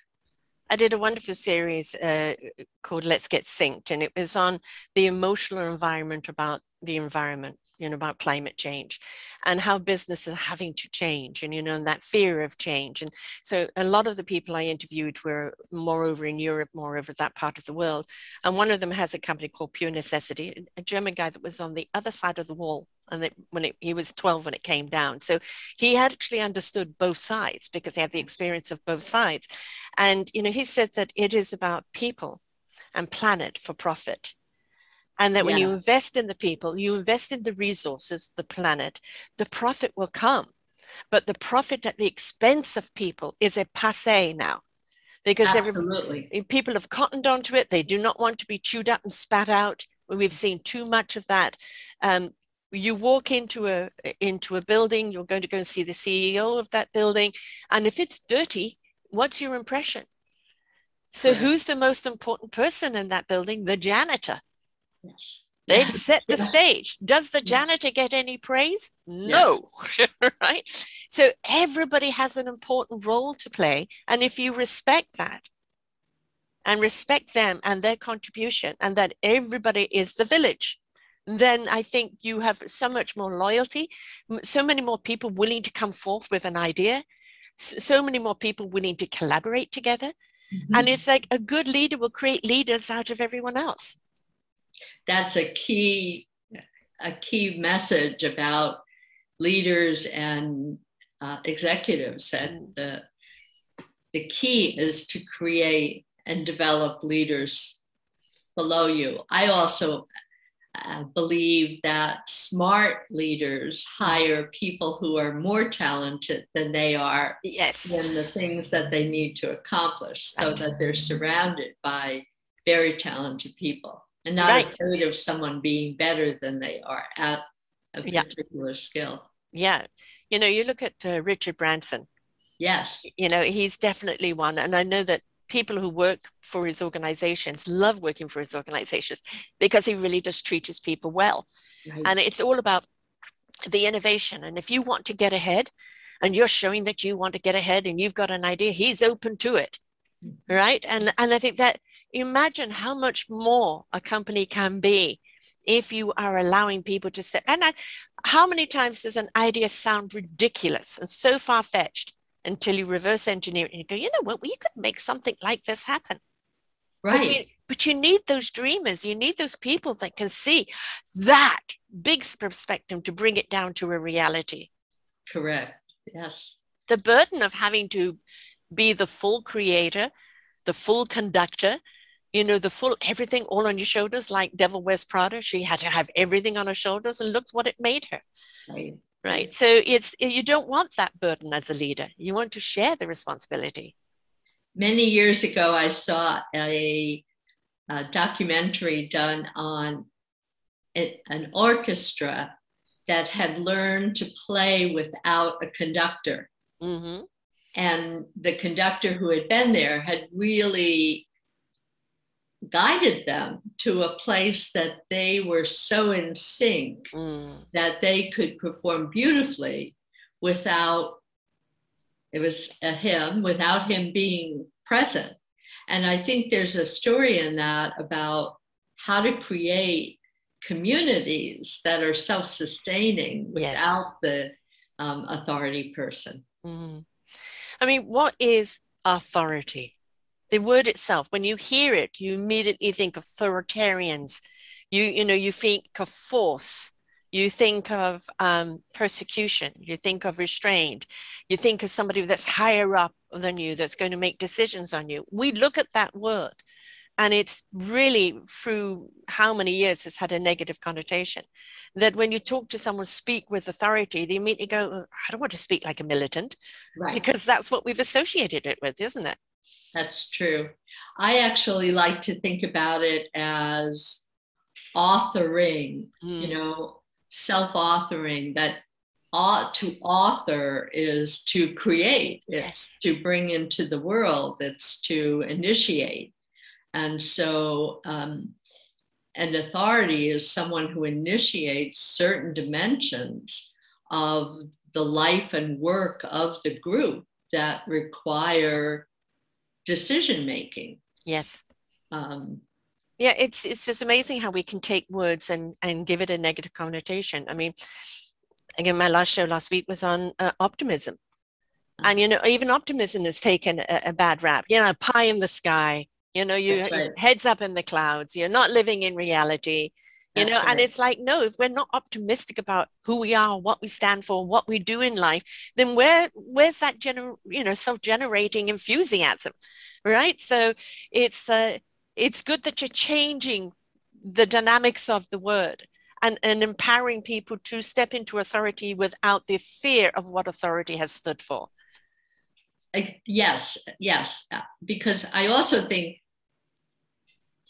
I did a wonderful series uh, called Let's Get Synced, and it was on the emotional environment about the environment you know about climate change and how business is having to change and you know and that fear of change. And so a lot of the people i interviewed were moreover in europe moreover that part of the world. And one of them has a company called pure necessity a german guy that was on the other side of the wall and it, when it, he was 12 when it came down so he had actually understood both sides because he had the experience of both sides and you know he said that it is about people and planet for profit and that when you invest in the people, you invest in the resources, the planet, the profit will come. But the profit at the expense of people is a passe now. Because Absolutely. people have cottoned onto it. They do not want to be chewed up and spat out. We've seen too much of that. Um, you walk into a into a building, you're going to go and see the CEO of that building, and if it's dirty, what's your impression? So, right. who's the most important person in that building? The janitor. Yes. They've yes. set the yes. stage. Does the janitor get any praise? No, *laughs* right? So everybody has an important role to play. And if you respect that and respect them and their contribution, and that everybody is the village, then I think you have so much more loyalty, so many more people willing to come forth with an idea, so many more people willing to collaborate together. Mm-hmm. And it's like a good leader will create leaders out of everyone else that's a key a key message about leaders and uh, executives and the the key is to create and develop leaders below you i also uh, believe that smart leaders hire people who are more talented than they are yes in the things that they need to accomplish so that they're surrounded by very talented people and not right. afraid of someone being better than they are at a particular yeah. skill. Yeah. You know, you look at uh, Richard Branson. Yes. You know, he's definitely one. And I know that people who work for his organizations love working for his organizations because he really does treat his people well. And it's all about the innovation. And if you want to get ahead and you're showing that you want to get ahead and you've got an idea, he's open to it. Mm-hmm. Right. And and I think that imagine how much more a company can be if you are allowing people to say, and I, how many times does an idea sound ridiculous and so far fetched until you reverse engineer it and you go, you know what, we could make something like this happen. Right. But you, but you need those dreamers, you need those people that can see that big perspective to bring it down to a reality. Correct. Yes. The burden of having to be the full creator, the full conductor, you know, the full everything all on your shoulders, like Devil Wears Prada. She had to have everything on her shoulders, and look what it made her. Right. Right. So it's you don't want that burden as a leader. You want to share the responsibility. Many years ago, I saw a, a documentary done on an orchestra that had learned to play without a conductor. Mm-hmm. And the conductor who had been there had really guided them to a place that they were so in sync mm. that they could perform beautifully without it was a him without him being present And I think there's a story in that about how to create communities that are self sustaining without yes. the um, authority person. Mm-hmm. I mean, what is authority? The word itself, when you hear it, you immediately think of authoritarians. You, you know, you think of force. You think of um, persecution. You think of restraint. You think of somebody that's higher up than you that's going to make decisions on you. We look at that word and it's really through how many years it's had a negative connotation that when you talk to someone speak with authority they immediately go i don't want to speak like a militant right. because that's what we've associated it with isn't it that's true. I actually like to think about it as authoring mm. you know self-authoring that ought to author is to create. It's to bring into the world. It's to initiate. And so, um, an authority is someone who initiates certain dimensions of the life and work of the group that require decision making. Yes. Um, yeah, it's it's just amazing how we can take words and and give it a negative connotation. I mean, again, my last show last week was on uh, optimism, and you know, even optimism has taken a, a, bad rap. You know, pie in the sky, you know you right. heads up in the clouds you're not living in reality you know and it's like no if we're not optimistic about who we are what we stand for what we do in life then where where's that gener you know self-generating enthusiasm right? So it's uh it's good that you're changing the dynamics of the word and, and empowering people to step into authority without the fear of what authority has stood for. Yes yes because i also think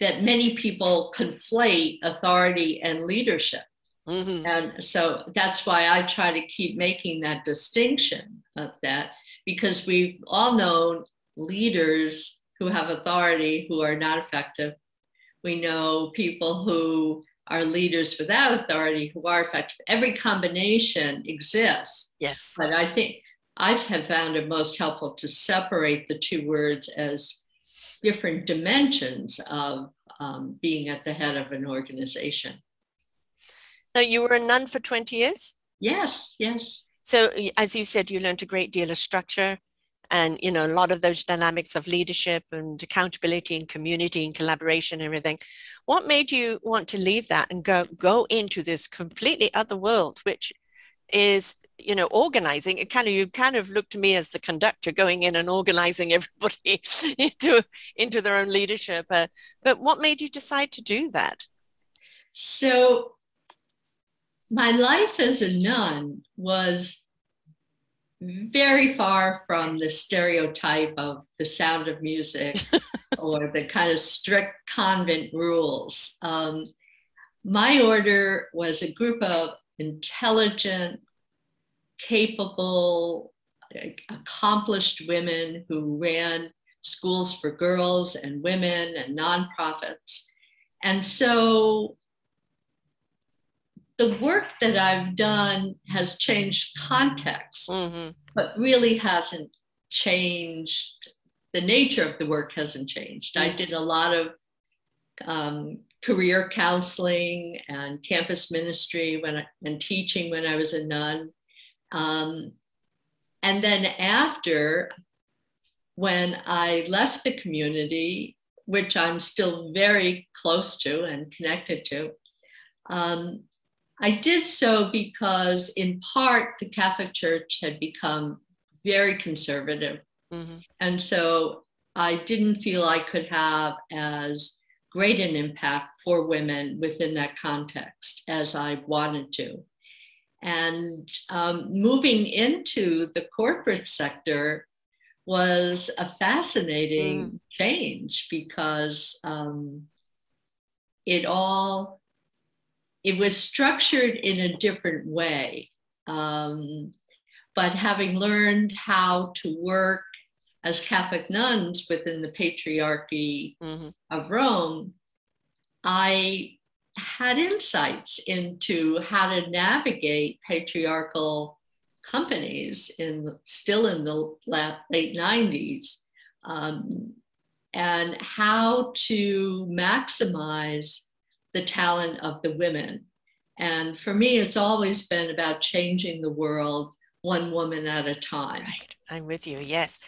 that many people conflate authority and leadership. Mm-hmm. And so that's why I try to keep making that distinction of that, because we've all known leaders who have authority who are not effective. We know people who are leaders without authority who are effective. Every combination exists. Yes. But I think I have found it most helpful to separate the two words as different dimensions of um, being at the head of an organization. Now, you were a nun for 20 years? Yes, yes. So, as you said, you learned a great deal of structure and you know a lot of those dynamics of leadership and accountability and community and collaboration and everything what made you want to leave that and go go into this completely other world which is you know organizing it kind of you kind of look to me as the conductor going in and organizing *laughs* everybody into into their own leadership uh, but what made you decide to do that? So my life as a nun was very far from the stereotype of the sound of music *laughs* or the kind of strict convent rules. Um, my order was a group of intelligent capable, accomplished women who ran schools for girls and women and nonprofits. And so the work that I've done has changed context, mm-hmm. but really hasn't changed. The nature of the work hasn't changed. Mm-hmm. I did a lot of um, career counseling and campus ministry when I, and teaching when I was a nun. Um, and then after, when I left the community, which I'm still very close to and connected to, um, I did so because, in part, the Catholic Church had become very conservative. Mm-hmm. And so I didn't feel I could have as great an impact for women within that context as I wanted to. And um, moving into the corporate sector was a fascinating mm. change because um, it all it was structured in a different way. Um, but having learned how to work as Catholic nuns within the Patriarchy mm-hmm. of Rome, I had insights into how to navigate patriarchal companies in still in the late 90s um, and how to maximize the talent of the women. And for me, it's always been about changing the world one woman at a time. Right. I'm with you. Yes.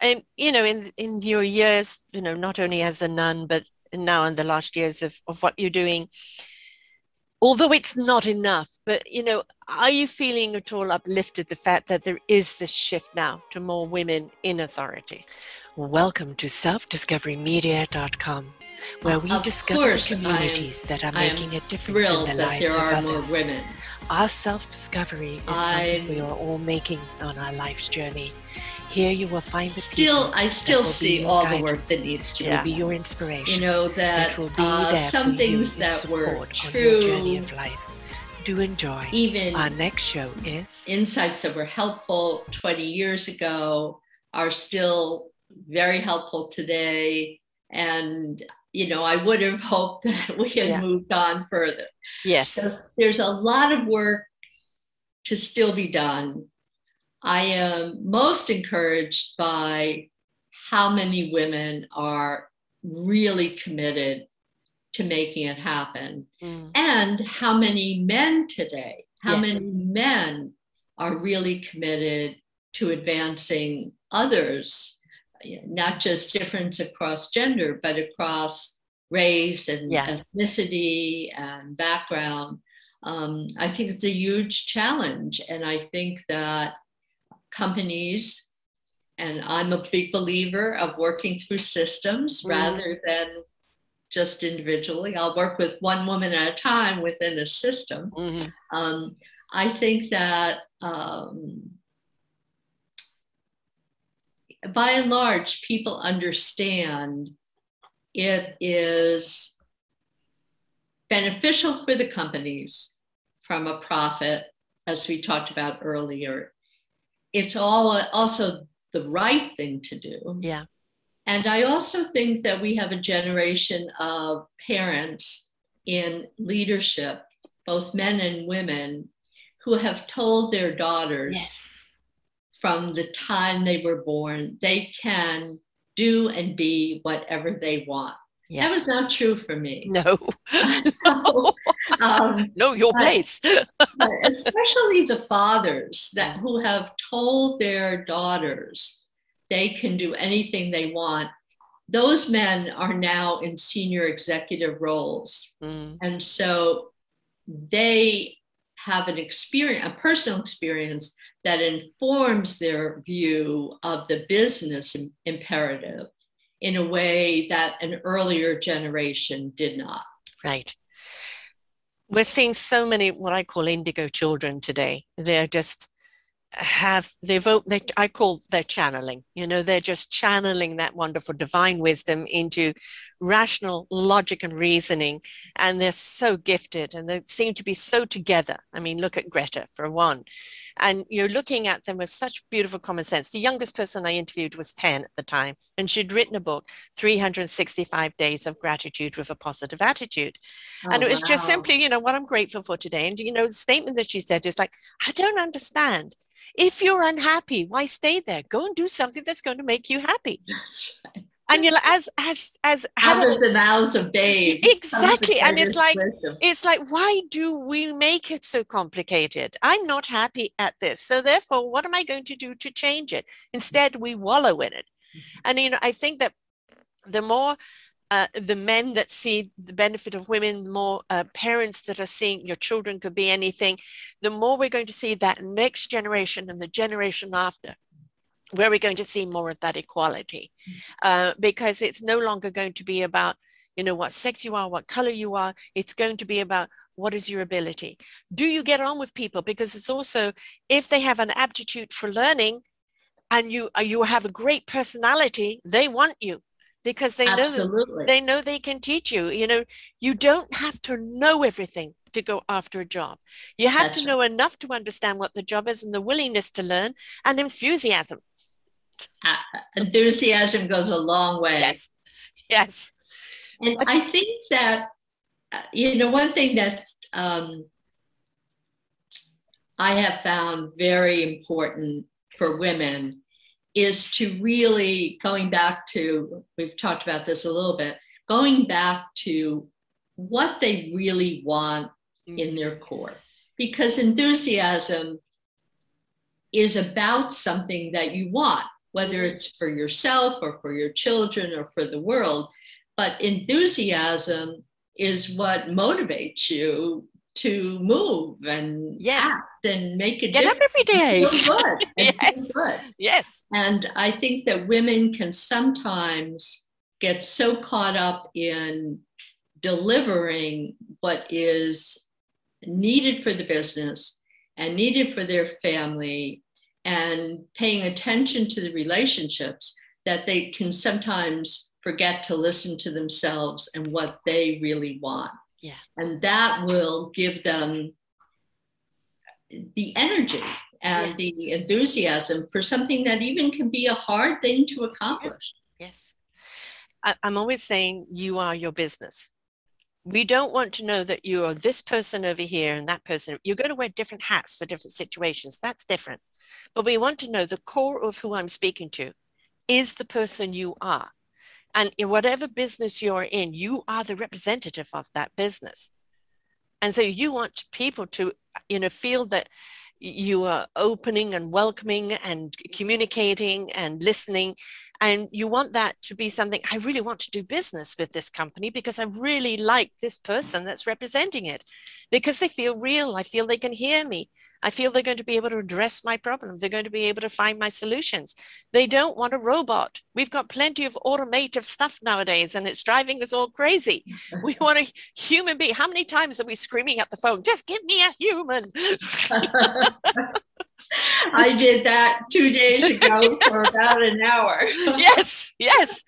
And, you know, in, in your years, you know, not only as a nun, but now in the last years of, of what you're doing, although it's not enough, but, you know, are you feeling at all uplifted the fact that there is this shift now to more women in authority? Welcome to selfdiscoverymedia.com, where we Of discover the I am- communities that are making a difference in the lives there of are more others. women. Our self discovery is something we are all making on our life's journey. Here you will find the Still, people I still see all the work that needs to will be your inspiration. You know that will be uh, there some things that were support on your journey true, of life. Do enjoy. even Our next show is insights that were helpful 20 years ago are still very helpful today. And, you know, I would have *laughs* hoped that we had Yeah. moved on further. yes, So there's a lot of work to still be done. I am most encouraged by how many women are really committed to making it happen Mm, and how many men today, how Yes. many men are really committed to advancing others, not just difference across gender, but across race and Yeah. ethnicity and background. Um, I think it's a huge challenge. And I think that companies, and I'm a big believer of working through systems Mhm. rather than just individually. I'll work with one woman at a time within a system. mhm. Um, I think that um, by and large, people understand it is beneficial for the companies from a profit, as we talked about earlier. It's all also the right thing to do. Yeah. And I also think that we have a generation of parents in leadership, both men and women, who have told their daughters Yes. from the time they were born they can do and be whatever they want. Yeah. That was not true for me. *laughs* No. *laughs* So, um, no, your but- place. *laughs* but especially the fathers that who have told their daughters they can do anything they want those men are now in senior executive roles Mm, and so they have an experience a personal experience that informs their view of the business imperative in a way that an earlier generation did not right. We're seeing so many what I call indigo children today. They're just have they vote they I call they're channeling. You know, they're just channeling that wonderful divine wisdom into rational logic and reasoning. And they're so gifted and they seem to be so together. I mean, look at Greta for one. And you're looking at them with such beautiful common sense. The youngest person I interviewed was 10 at the time, and she'd written a book, 365 Days of Gratitude with a Positive Attitude. Oh, and Oh, it was just simply, you know, what I'm grateful for today. And, you know, the statement that she said is like, I don't understand. If you're unhappy, why stay there? Go and do something that's going to make you happy. *laughs* That's right. And you're like, as as as out of adults, the mouths of babes. Exactly, and it's like- greatest it's like, why do we make it so complicated? I'm not happy at this. So therefore, what am I going to do to change it? Instead, we wallow in it. Mm-hmm. And you know, I think that the more uh, the men that see the benefit of women, more uh, parents that are seeing your children could be anything, the more we're going to see that next generation and the generation after, where we're going to see more of that equality, uh, because it's no longer going to be about you know what sex you are, what color you are. It's going to be about what is your ability. Do you get on with people? Because it's also if they have an aptitude for learning, and you uh, you have a great personality, they want you because they know they know they can teach you. You know you don't have to know everything to go after a job. You have That's to know enough to understand what the job is and the willingness to learn and enthusiasm. Enthusiasm goes a long way. yes. Yes. And I think that, uh, you know, one thing that um, I have found very important for women is to really going back to, we've talked about this a little bit, going back to what they really want mm-hmm. in their core. Because enthusiasm is about something that you want, whether mm-hmm. it's for yourself or for your children or for the world. But enthusiasm is what motivates you to move and yes. act and make a Get difference. up every day. Feel good. *laughs* yes. good. Yes. And I think that women can sometimes get so caught up in delivering what is needed for the business and needed for their family and paying attention to the relationships that they can sometimes forget to listen to themselves and what they really want. Yeah. And that will give them the energy and yeah. the enthusiasm for something that even can be a hard thing to accomplish. Yes. I, I'm always saying you are your business. We don't want to know that you are this person over here and that person. You're going to wear different hats for different situations. That's different. But we want to know the core of who I'm speaking to is the person you are. And in whatever business you're in, you are the representative of that business. And so you want people to, you know, feel that you are opening and welcoming and communicating and listening. And you want that to be something, I really want to do business with this company because I really like this person that's representing it because they feel real. I feel they can hear me. I feel they're going to be able to address my problem. They're going to be able to find my solutions. They don't want a robot. We've got plenty of automative stuff nowadays, and it's driving us all crazy. *laughs* We want a human being. How many times are we screaming at the phone, just give me a human? *laughs* I did that two days ago for about an hour. *laughs* yes, yes.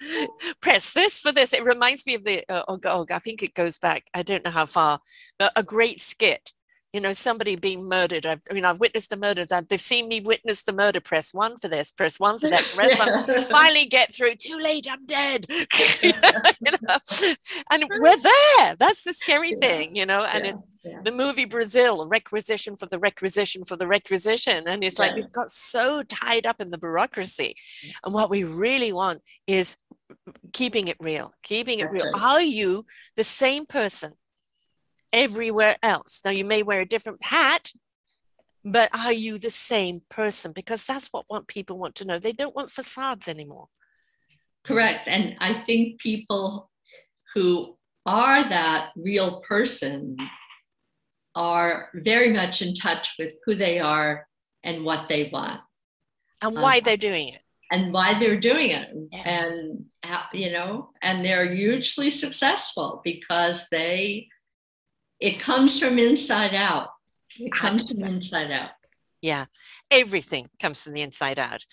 Press this for this. It reminds me of the, uh, oh, oh, I think it goes back, I don't know how far, but a great skit you know, somebody being murdered. I've, I mean, I've witnessed the murders. They've seen me witness the murder. Press one for this, press one for that, press *laughs* yeah. one. Finally get through. Too late, I'm dead. *laughs* you *laughs* know? And we're there. That's the scary yeah. thing, you know. And yeah. it's the movie Brazil, requisition for the requisition for the requisition. And it's like we've got so tied up in the bureaucracy. Mm. And what we really want is keeping it real, keeping it real. Are you the same person everywhere else. Now, you may wear a different hat, but are you the same person? Because that's what, what people want to know. They don't want facades anymore. Correct. And I think people who are that real person are very much in touch with who they are and what they want. And why um, they're doing it. And why they're doing it. Yes. And, you know, and they're hugely successful because they it comes from inside out. It comes 100%. from inside out. Yeah, everything comes from the inside out.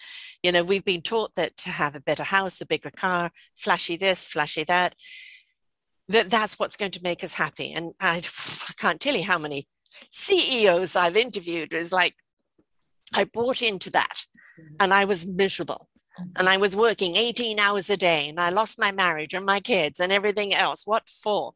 You know, we've been taught that to have a better house, a bigger car, flashy this, flashy that, that that's what's going to make us happy. And I, *sighs* I can't tell you how many CEOs I've interviewed is like, I bought into that mm-hmm. and I was miserable mm-hmm. and I was working 18 hours a day and I lost my marriage and my kids and everything else. What for?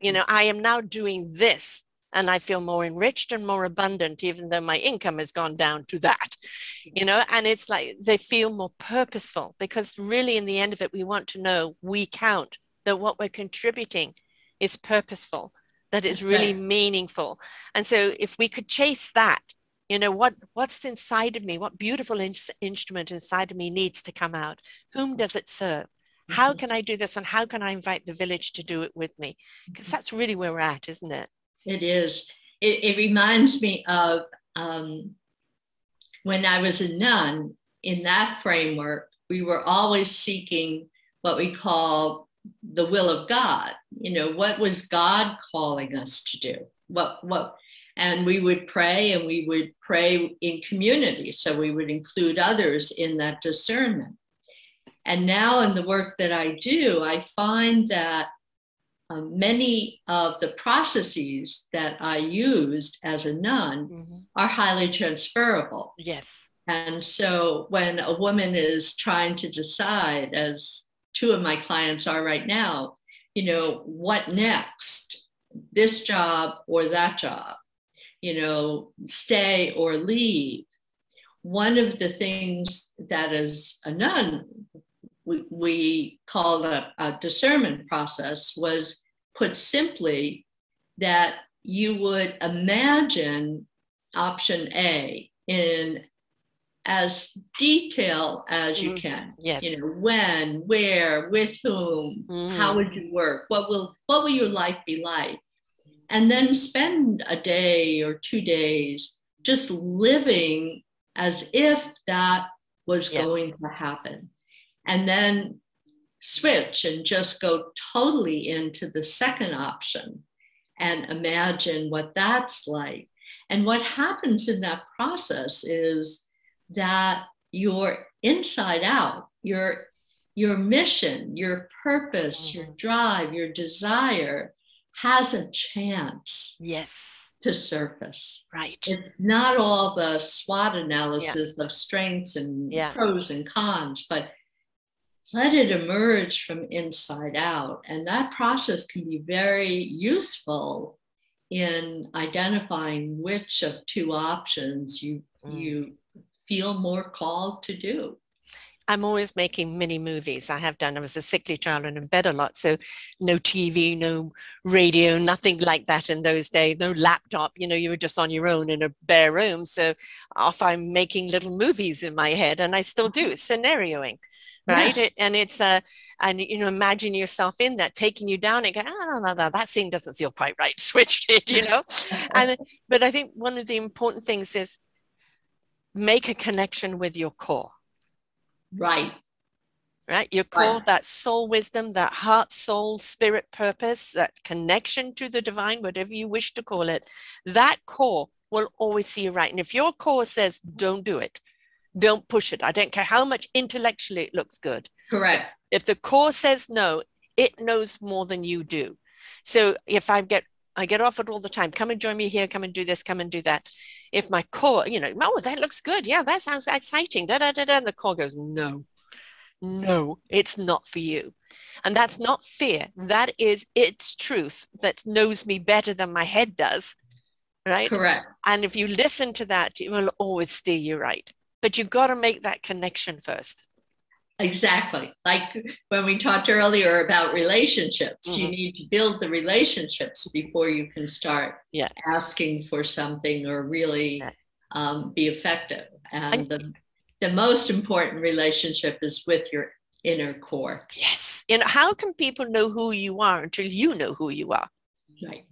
You know, I am now doing this and I feel more enriched and more abundant, even though my income has gone down to that, you know, and it's like they feel more purposeful because really, in the end of it, we want to know we count that what we're contributing is purposeful, that it's really meaningful. And so, if we could chase that, you know, what what's inside of me, what beautiful in- instrument inside of me needs to come out, whom does it serve? How mm-hmm. can I do this? And how can I invite the village to do it with me? Because mm-hmm. that's really where we're at, isn't it? It is. It, it reminds me of um, when I was a nun, in that framework, we were always seeking what we call the will of God. You know, what was God calling us to do? What, what, and we would pray and we would pray in community. So we would include others in that discernment. And now in the work that I do, I find that um, many of the processes that I used as a nun mm-hmm. are highly transferable. Yes. And so when a woman is trying to decide, as two of my clients are right now, you know, what next? This job or that job? You know, stay or leave? one of the things that as a nun we, we called a, a discernment process was put simply that you would imagine option A in as detail as you mm, can. Yes. You know, when, where, with whom, mm. how would you work? What will what will your life be like? And then spend a day or two days just living as if that was yeah. going to happen. And then switch and just go totally into the second option and imagine what that's like. And what happens in that process is that your inside out, your your mission, your purpose, your mm. drive, your desire has a chance. Yes. To surface. Right. It's not all the SWOT analysis yeah. of strengths and yeah. pros and cons, but let it emerge from inside out. And that process can be very useful in identifying which of two options you mm. you feel more called to do. I'm always making mini movies. I have done. I was a sickly child and in bed a lot, so no TV, no radio, nothing like that in those days. No laptop. You know, you were just on your own in a bare room. So off I'm making little movies in my head, and I still do scenarioing right? Yes. and it's a, and you know imagine yourself in that taking you down and go oh no, no, that scene doesn't feel quite right *laughs* switch it you know? *laughs* And but i think one of the important things is make a connection with your core. Right. Right? Your core right. that soul wisdom that heart soul spirit purpose that connection to the divine whatever you wish to call it that core will always see you right. And if your core says don't do it don't push it. I don't care how much intellectually it looks good. Correct. If the core says no, it knows more than you do. So if I get I get offered all the time, come and join me here, come and do this, come and do that. If my core, you know, oh, that looks good. Yeah, that sounds exciting. Da, da, da, da. And the core goes, no, no, it's not for you. And that's not fear. That is its truth that knows me better than my head does. Right? Correct. And if you listen to that, it will always steer you right but you've got to make that connection first. Exactly. Like when we talked earlier about relationships mm-hmm. you need to build the relationships before you can start yeah. asking for something or really yeah. um, be effective. And the, the most important relationship is with your inner core. Yes. And how can people know who you are until you know who you are? Right.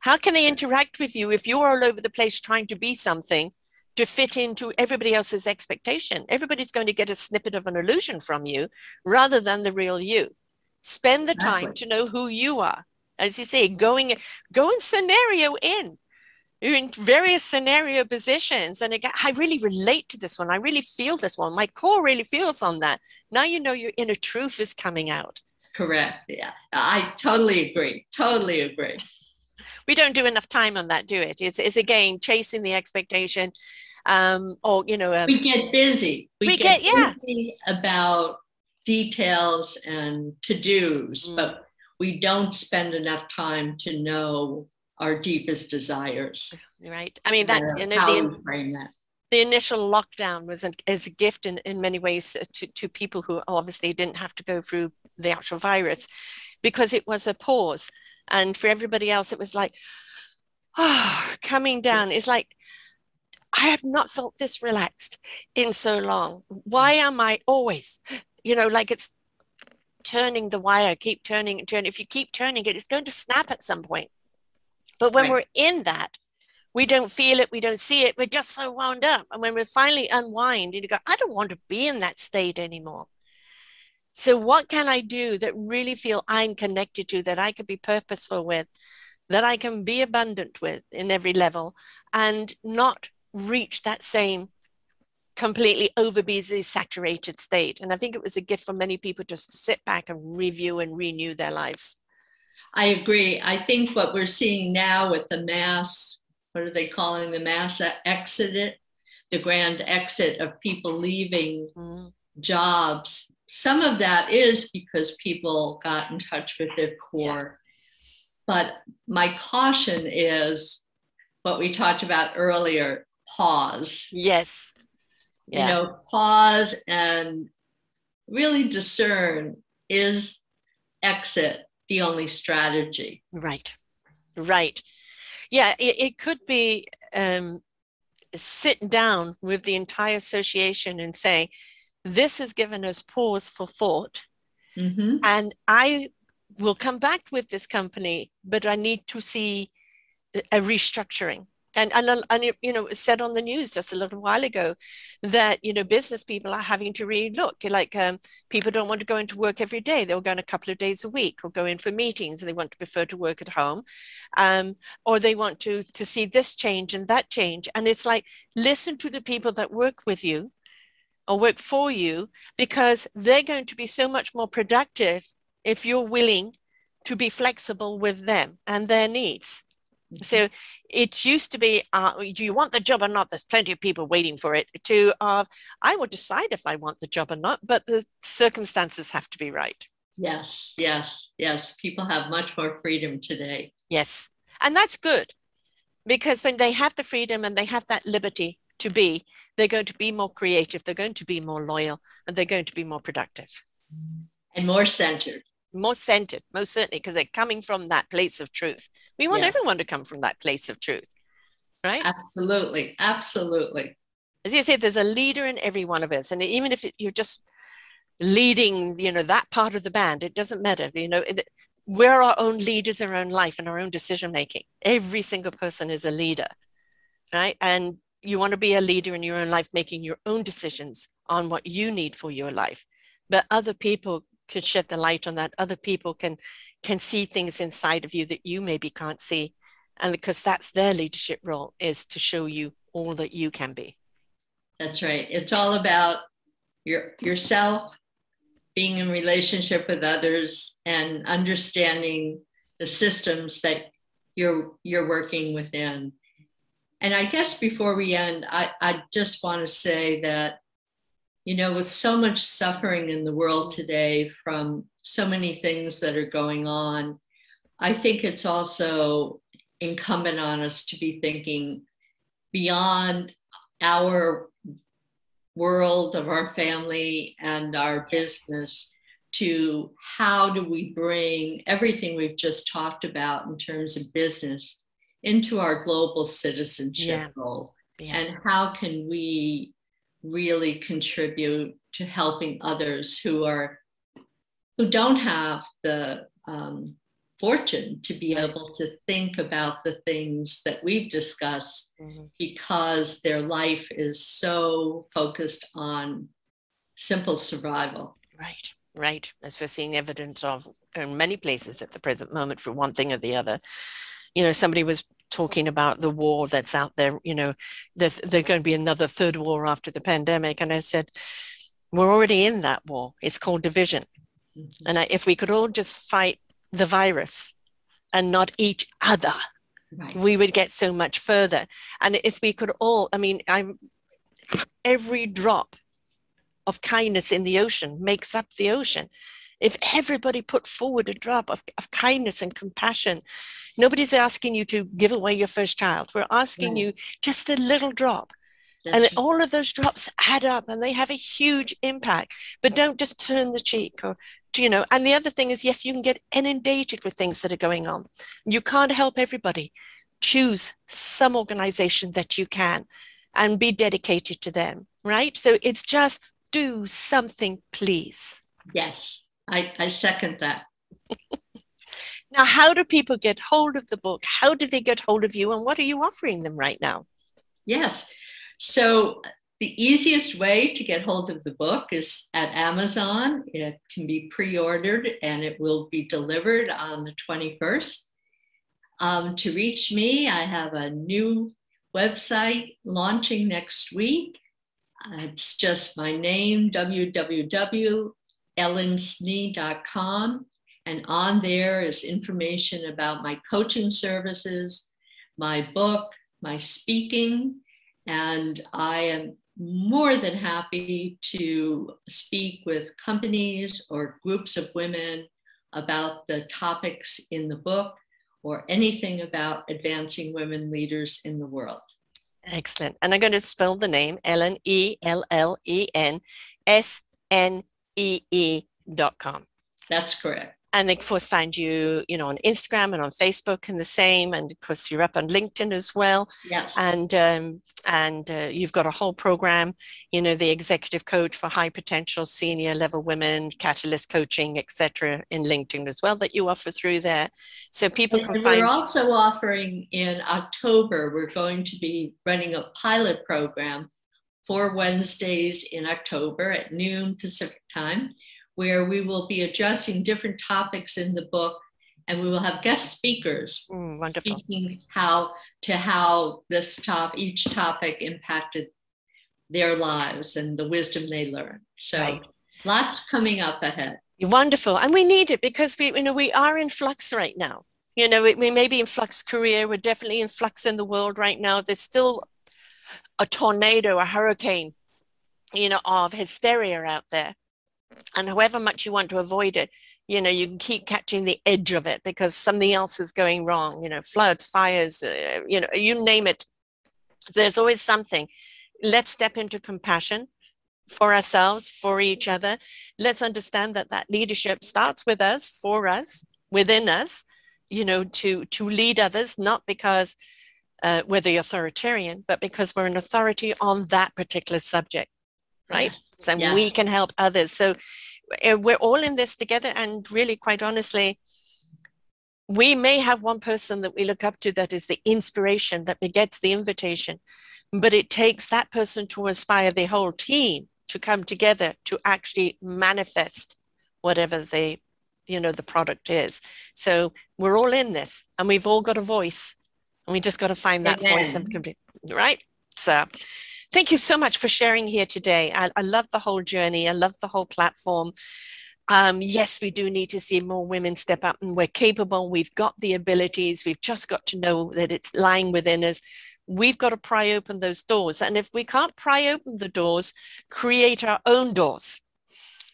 How can they interact with you if you're all over the place trying to be something to fit into everybody else's expectation. Everybody's going to get a snippet of an illusion from you rather than the real you. Spend the exactly. time to know who you are. As you say, going go and scenario in. You're in various scenario positions. And again, I really relate to this one. I really feel this one. My core really feels on that. Now you know your inner truth is coming out. Correct. Yeah. I totally agree. Totally agree we don't do enough time on that, do it? It's, it's again chasing the expectation, um, or you know, um, we get busy. We, we get, get, yeah. busy about details and to dos, mm. but we don't spend enough time to know our deepest desires. Right. I mean that. You know, how the, we frame that the initial lockdown was an, is a gift in, in many ways to, to people who obviously didn't have to go through the actual virus because it was a pause and for everybody else, it was like, oh, coming down. It's like, I have not felt this relaxed in so long. Why am I always, you know, like it's turning the wire, keep turning and turning. If you keep turning it, it's going to snap at some point. But when right. we're in that, we don't feel it, we don't see it, we're just so wound up. And when we finally unwind and you go, I don't want to be in that state anymore. So, what can I do that really feel I'm connected to, that I could be purposeful with, that I can be abundant with in every level and not reach that same completely over busy, saturated state? And I think it was a gift for many people just to sit back and review and renew their lives. I agree. I think what we're seeing now with the mass, what are they calling the mass exit, the grand exit of people leaving mm-hmm. jobs some of that is because people got in touch with their core. Yeah. But my caution is what we talked about earlier pause. Yes. yeah. you know, pause and really discern is exit the only strategy? Right, right. Yeah, it, it could be um, sit down with the entire association and say, this has given us pause for thought. Mm-hmm. And I will come back with this company, but I need to see a restructuring. And and, and you know it was said on the news just a little while ago that you know business people are having to relook. Like um, people don't want to go into work every day. They'll go in a couple of days a week or go in for meetings and they want to prefer to work at home. Um, or they want to to see this change and that change. And it's like listen to the people that work with you or work for you because they're going to be so much more productive if you're willing to be flexible with them and their needs so it used to be, uh, do you want the job or not? There's plenty of people waiting for it. To, uh, I will decide if I want the job or not, but the circumstances have to be right. Yes, yes, yes. People have much more freedom today. Yes. And that's good because when they have the freedom and they have that liberty to be, they're going to be more creative, they're going to be more loyal, and they're going to be more productive. And more centered more centered, most certainly, because they're coming from that place of truth. We want yeah. everyone to come from that place of truth, right? Absolutely. Absolutely. As you said, there's a leader in every one of us. And even if it, you're just leading, you know, that part of the band, it doesn't matter. You know, it, we're our own leaders in our own life and our own decision making. Every single person is a leader, right? And you want to be a leader in your own life, making your own decisions on what you need for your life. But other people can shed the light on that. Other people can can see things inside of you that you maybe can't see. And because that's their leadership role is to show you all that you can be. That's right. It's all about your yourself being in relationship with others and understanding the systems that you're you're working within and i guess before we end i, I just want to say that you know, with so much suffering in the world today from so many things that are going on, I think it's also incumbent on us to be thinking beyond our world of our family and our business to how do we bring everything we've just talked about in terms of business into our global citizenship yeah. role yes. and how can we really contribute to helping others who are who don't have the um, fortune to be able to think about the things that we've discussed mm-hmm. because their life is so focused on simple survival. Right, right. As we're seeing evidence of in many places at the present moment, for one thing or the other. You know, somebody was talking about the war that's out there. You know, there's going to be another third war after the pandemic. And I said, we're already in that war. It's called division. Mm-hmm. And I, if we could all just fight the virus and not each other, right. we would get so much further. And if we could all, I mean, I'm every drop of kindness in the ocean makes up the ocean. If everybody put forward a drop of, of kindness and compassion, nobody's asking you to give away your first child. We're asking you just a little drop. That's and all of those drops add up and they have a huge impact. But don't just turn the cheek or, you know. And the other thing is, yes, you can get inundated with things that are going on. You can't help everybody. Choose some organization that you can and be dedicated to them, right? So it's just do something, please. Yes. I, I second that. *laughs* now, how do people get hold of the book? How do they get hold of you? And what are you offering them right now? Yes. So, the easiest way to get hold of the book is at Amazon. It can be pre ordered and it will be delivered on the 21st. Um, to reach me, I have a new website launching next week. It's just my name, www ellensnee.com. And on there is information about my coaching services, my book, my speaking. And I am more than happy to speak with companies or groups of women about the topics in the book or anything about advancing women leaders in the world. Excellent. And I'm going to spell the name Ellen, E L L E N S N E E dot com. That's correct. And they, of course, find you, you know, on Instagram and on Facebook and the same. And of course, you're up on LinkedIn as well. Yes. And um, and uh, you've got a whole program you know the executive coach for high potential senior level women catalyst coaching etc in linkedin as well that you offer through there so people and can we're find also offering in october we're going to be running a pilot program four wednesdays in october at noon pacific time where we will be addressing different topics in the book and we will have guest speakers mm, wonderful speaking how to how this top each topic impacted their lives and the wisdom they learned. So Right. lots coming up ahead. Wonderful. And we need it because we, you know, we are in flux right now. You know, we, we may be in flux career. We're definitely in flux in the world right now. There's still a tornado, a hurricane, you know, of hysteria out there. And however much you want to avoid it, you know, you can keep catching the edge of it because something else is going wrong, you know, floods, fires, uh, you know, you name it. There's always something. Let's step into compassion for ourselves, for each other. Let's understand that that leadership starts with us, for us, within us, you know, to to lead others, not because uh, we're the authoritarian, but because we're an authority on that particular subject, right? So Yeah. we can help others. So uh, we're all in this together, and really, quite honestly. We may have one person that we look up to that is the inspiration that begets the invitation, but it takes that person to inspire the whole team to come together to actually manifest whatever the you know the product is so we're all in this and we've all got a voice and we just got to find that voice and complete right so thank you so much for sharing here today I, I love the whole journey i love the whole platform um, yes, we do need to see more women step up, and we're capable. We've got the abilities. We've just got to know that it's lying within us. We've got to pry open those doors. And if we can't pry open the doors, create our own doors,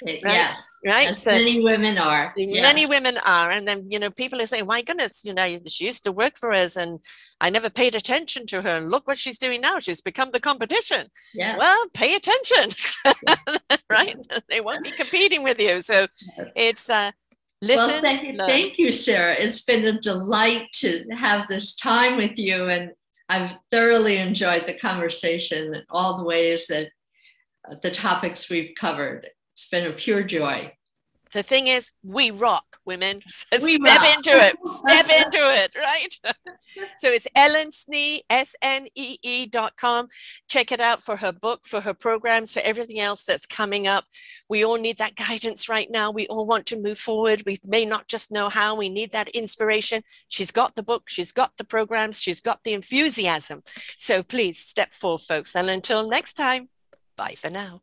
Yes. right? So many women are. many Yes. women are. And then, you know, people are saying, my goodness, you know, she used to work for us and I never paid attention to her. And look what she's doing now. She's become the competition. Yes. Well, pay attention, *laughs* right? They won't be competing with you. So Yes. it's, uh, listen. well, thank you, learn. thank you, Sarah. It's been a delight to have this time with you, and I've thoroughly enjoyed the conversation and all the ways that uh, the topics we've covered. It's been a pure joy. the thing is, we rock, women. *laughs* So We step rock. into it. Step *laughs* into it, right? *laughs* so it's Ellen Snee, S N E E dot com. Check it out for her book, for her programs, for everything else that's coming up. We all need that guidance right now. We all want to move forward. We may not just know how, we need that inspiration. She's got the book, she's got the programs, she's got the enthusiasm. So please step forward, folks. And until next time, bye for now.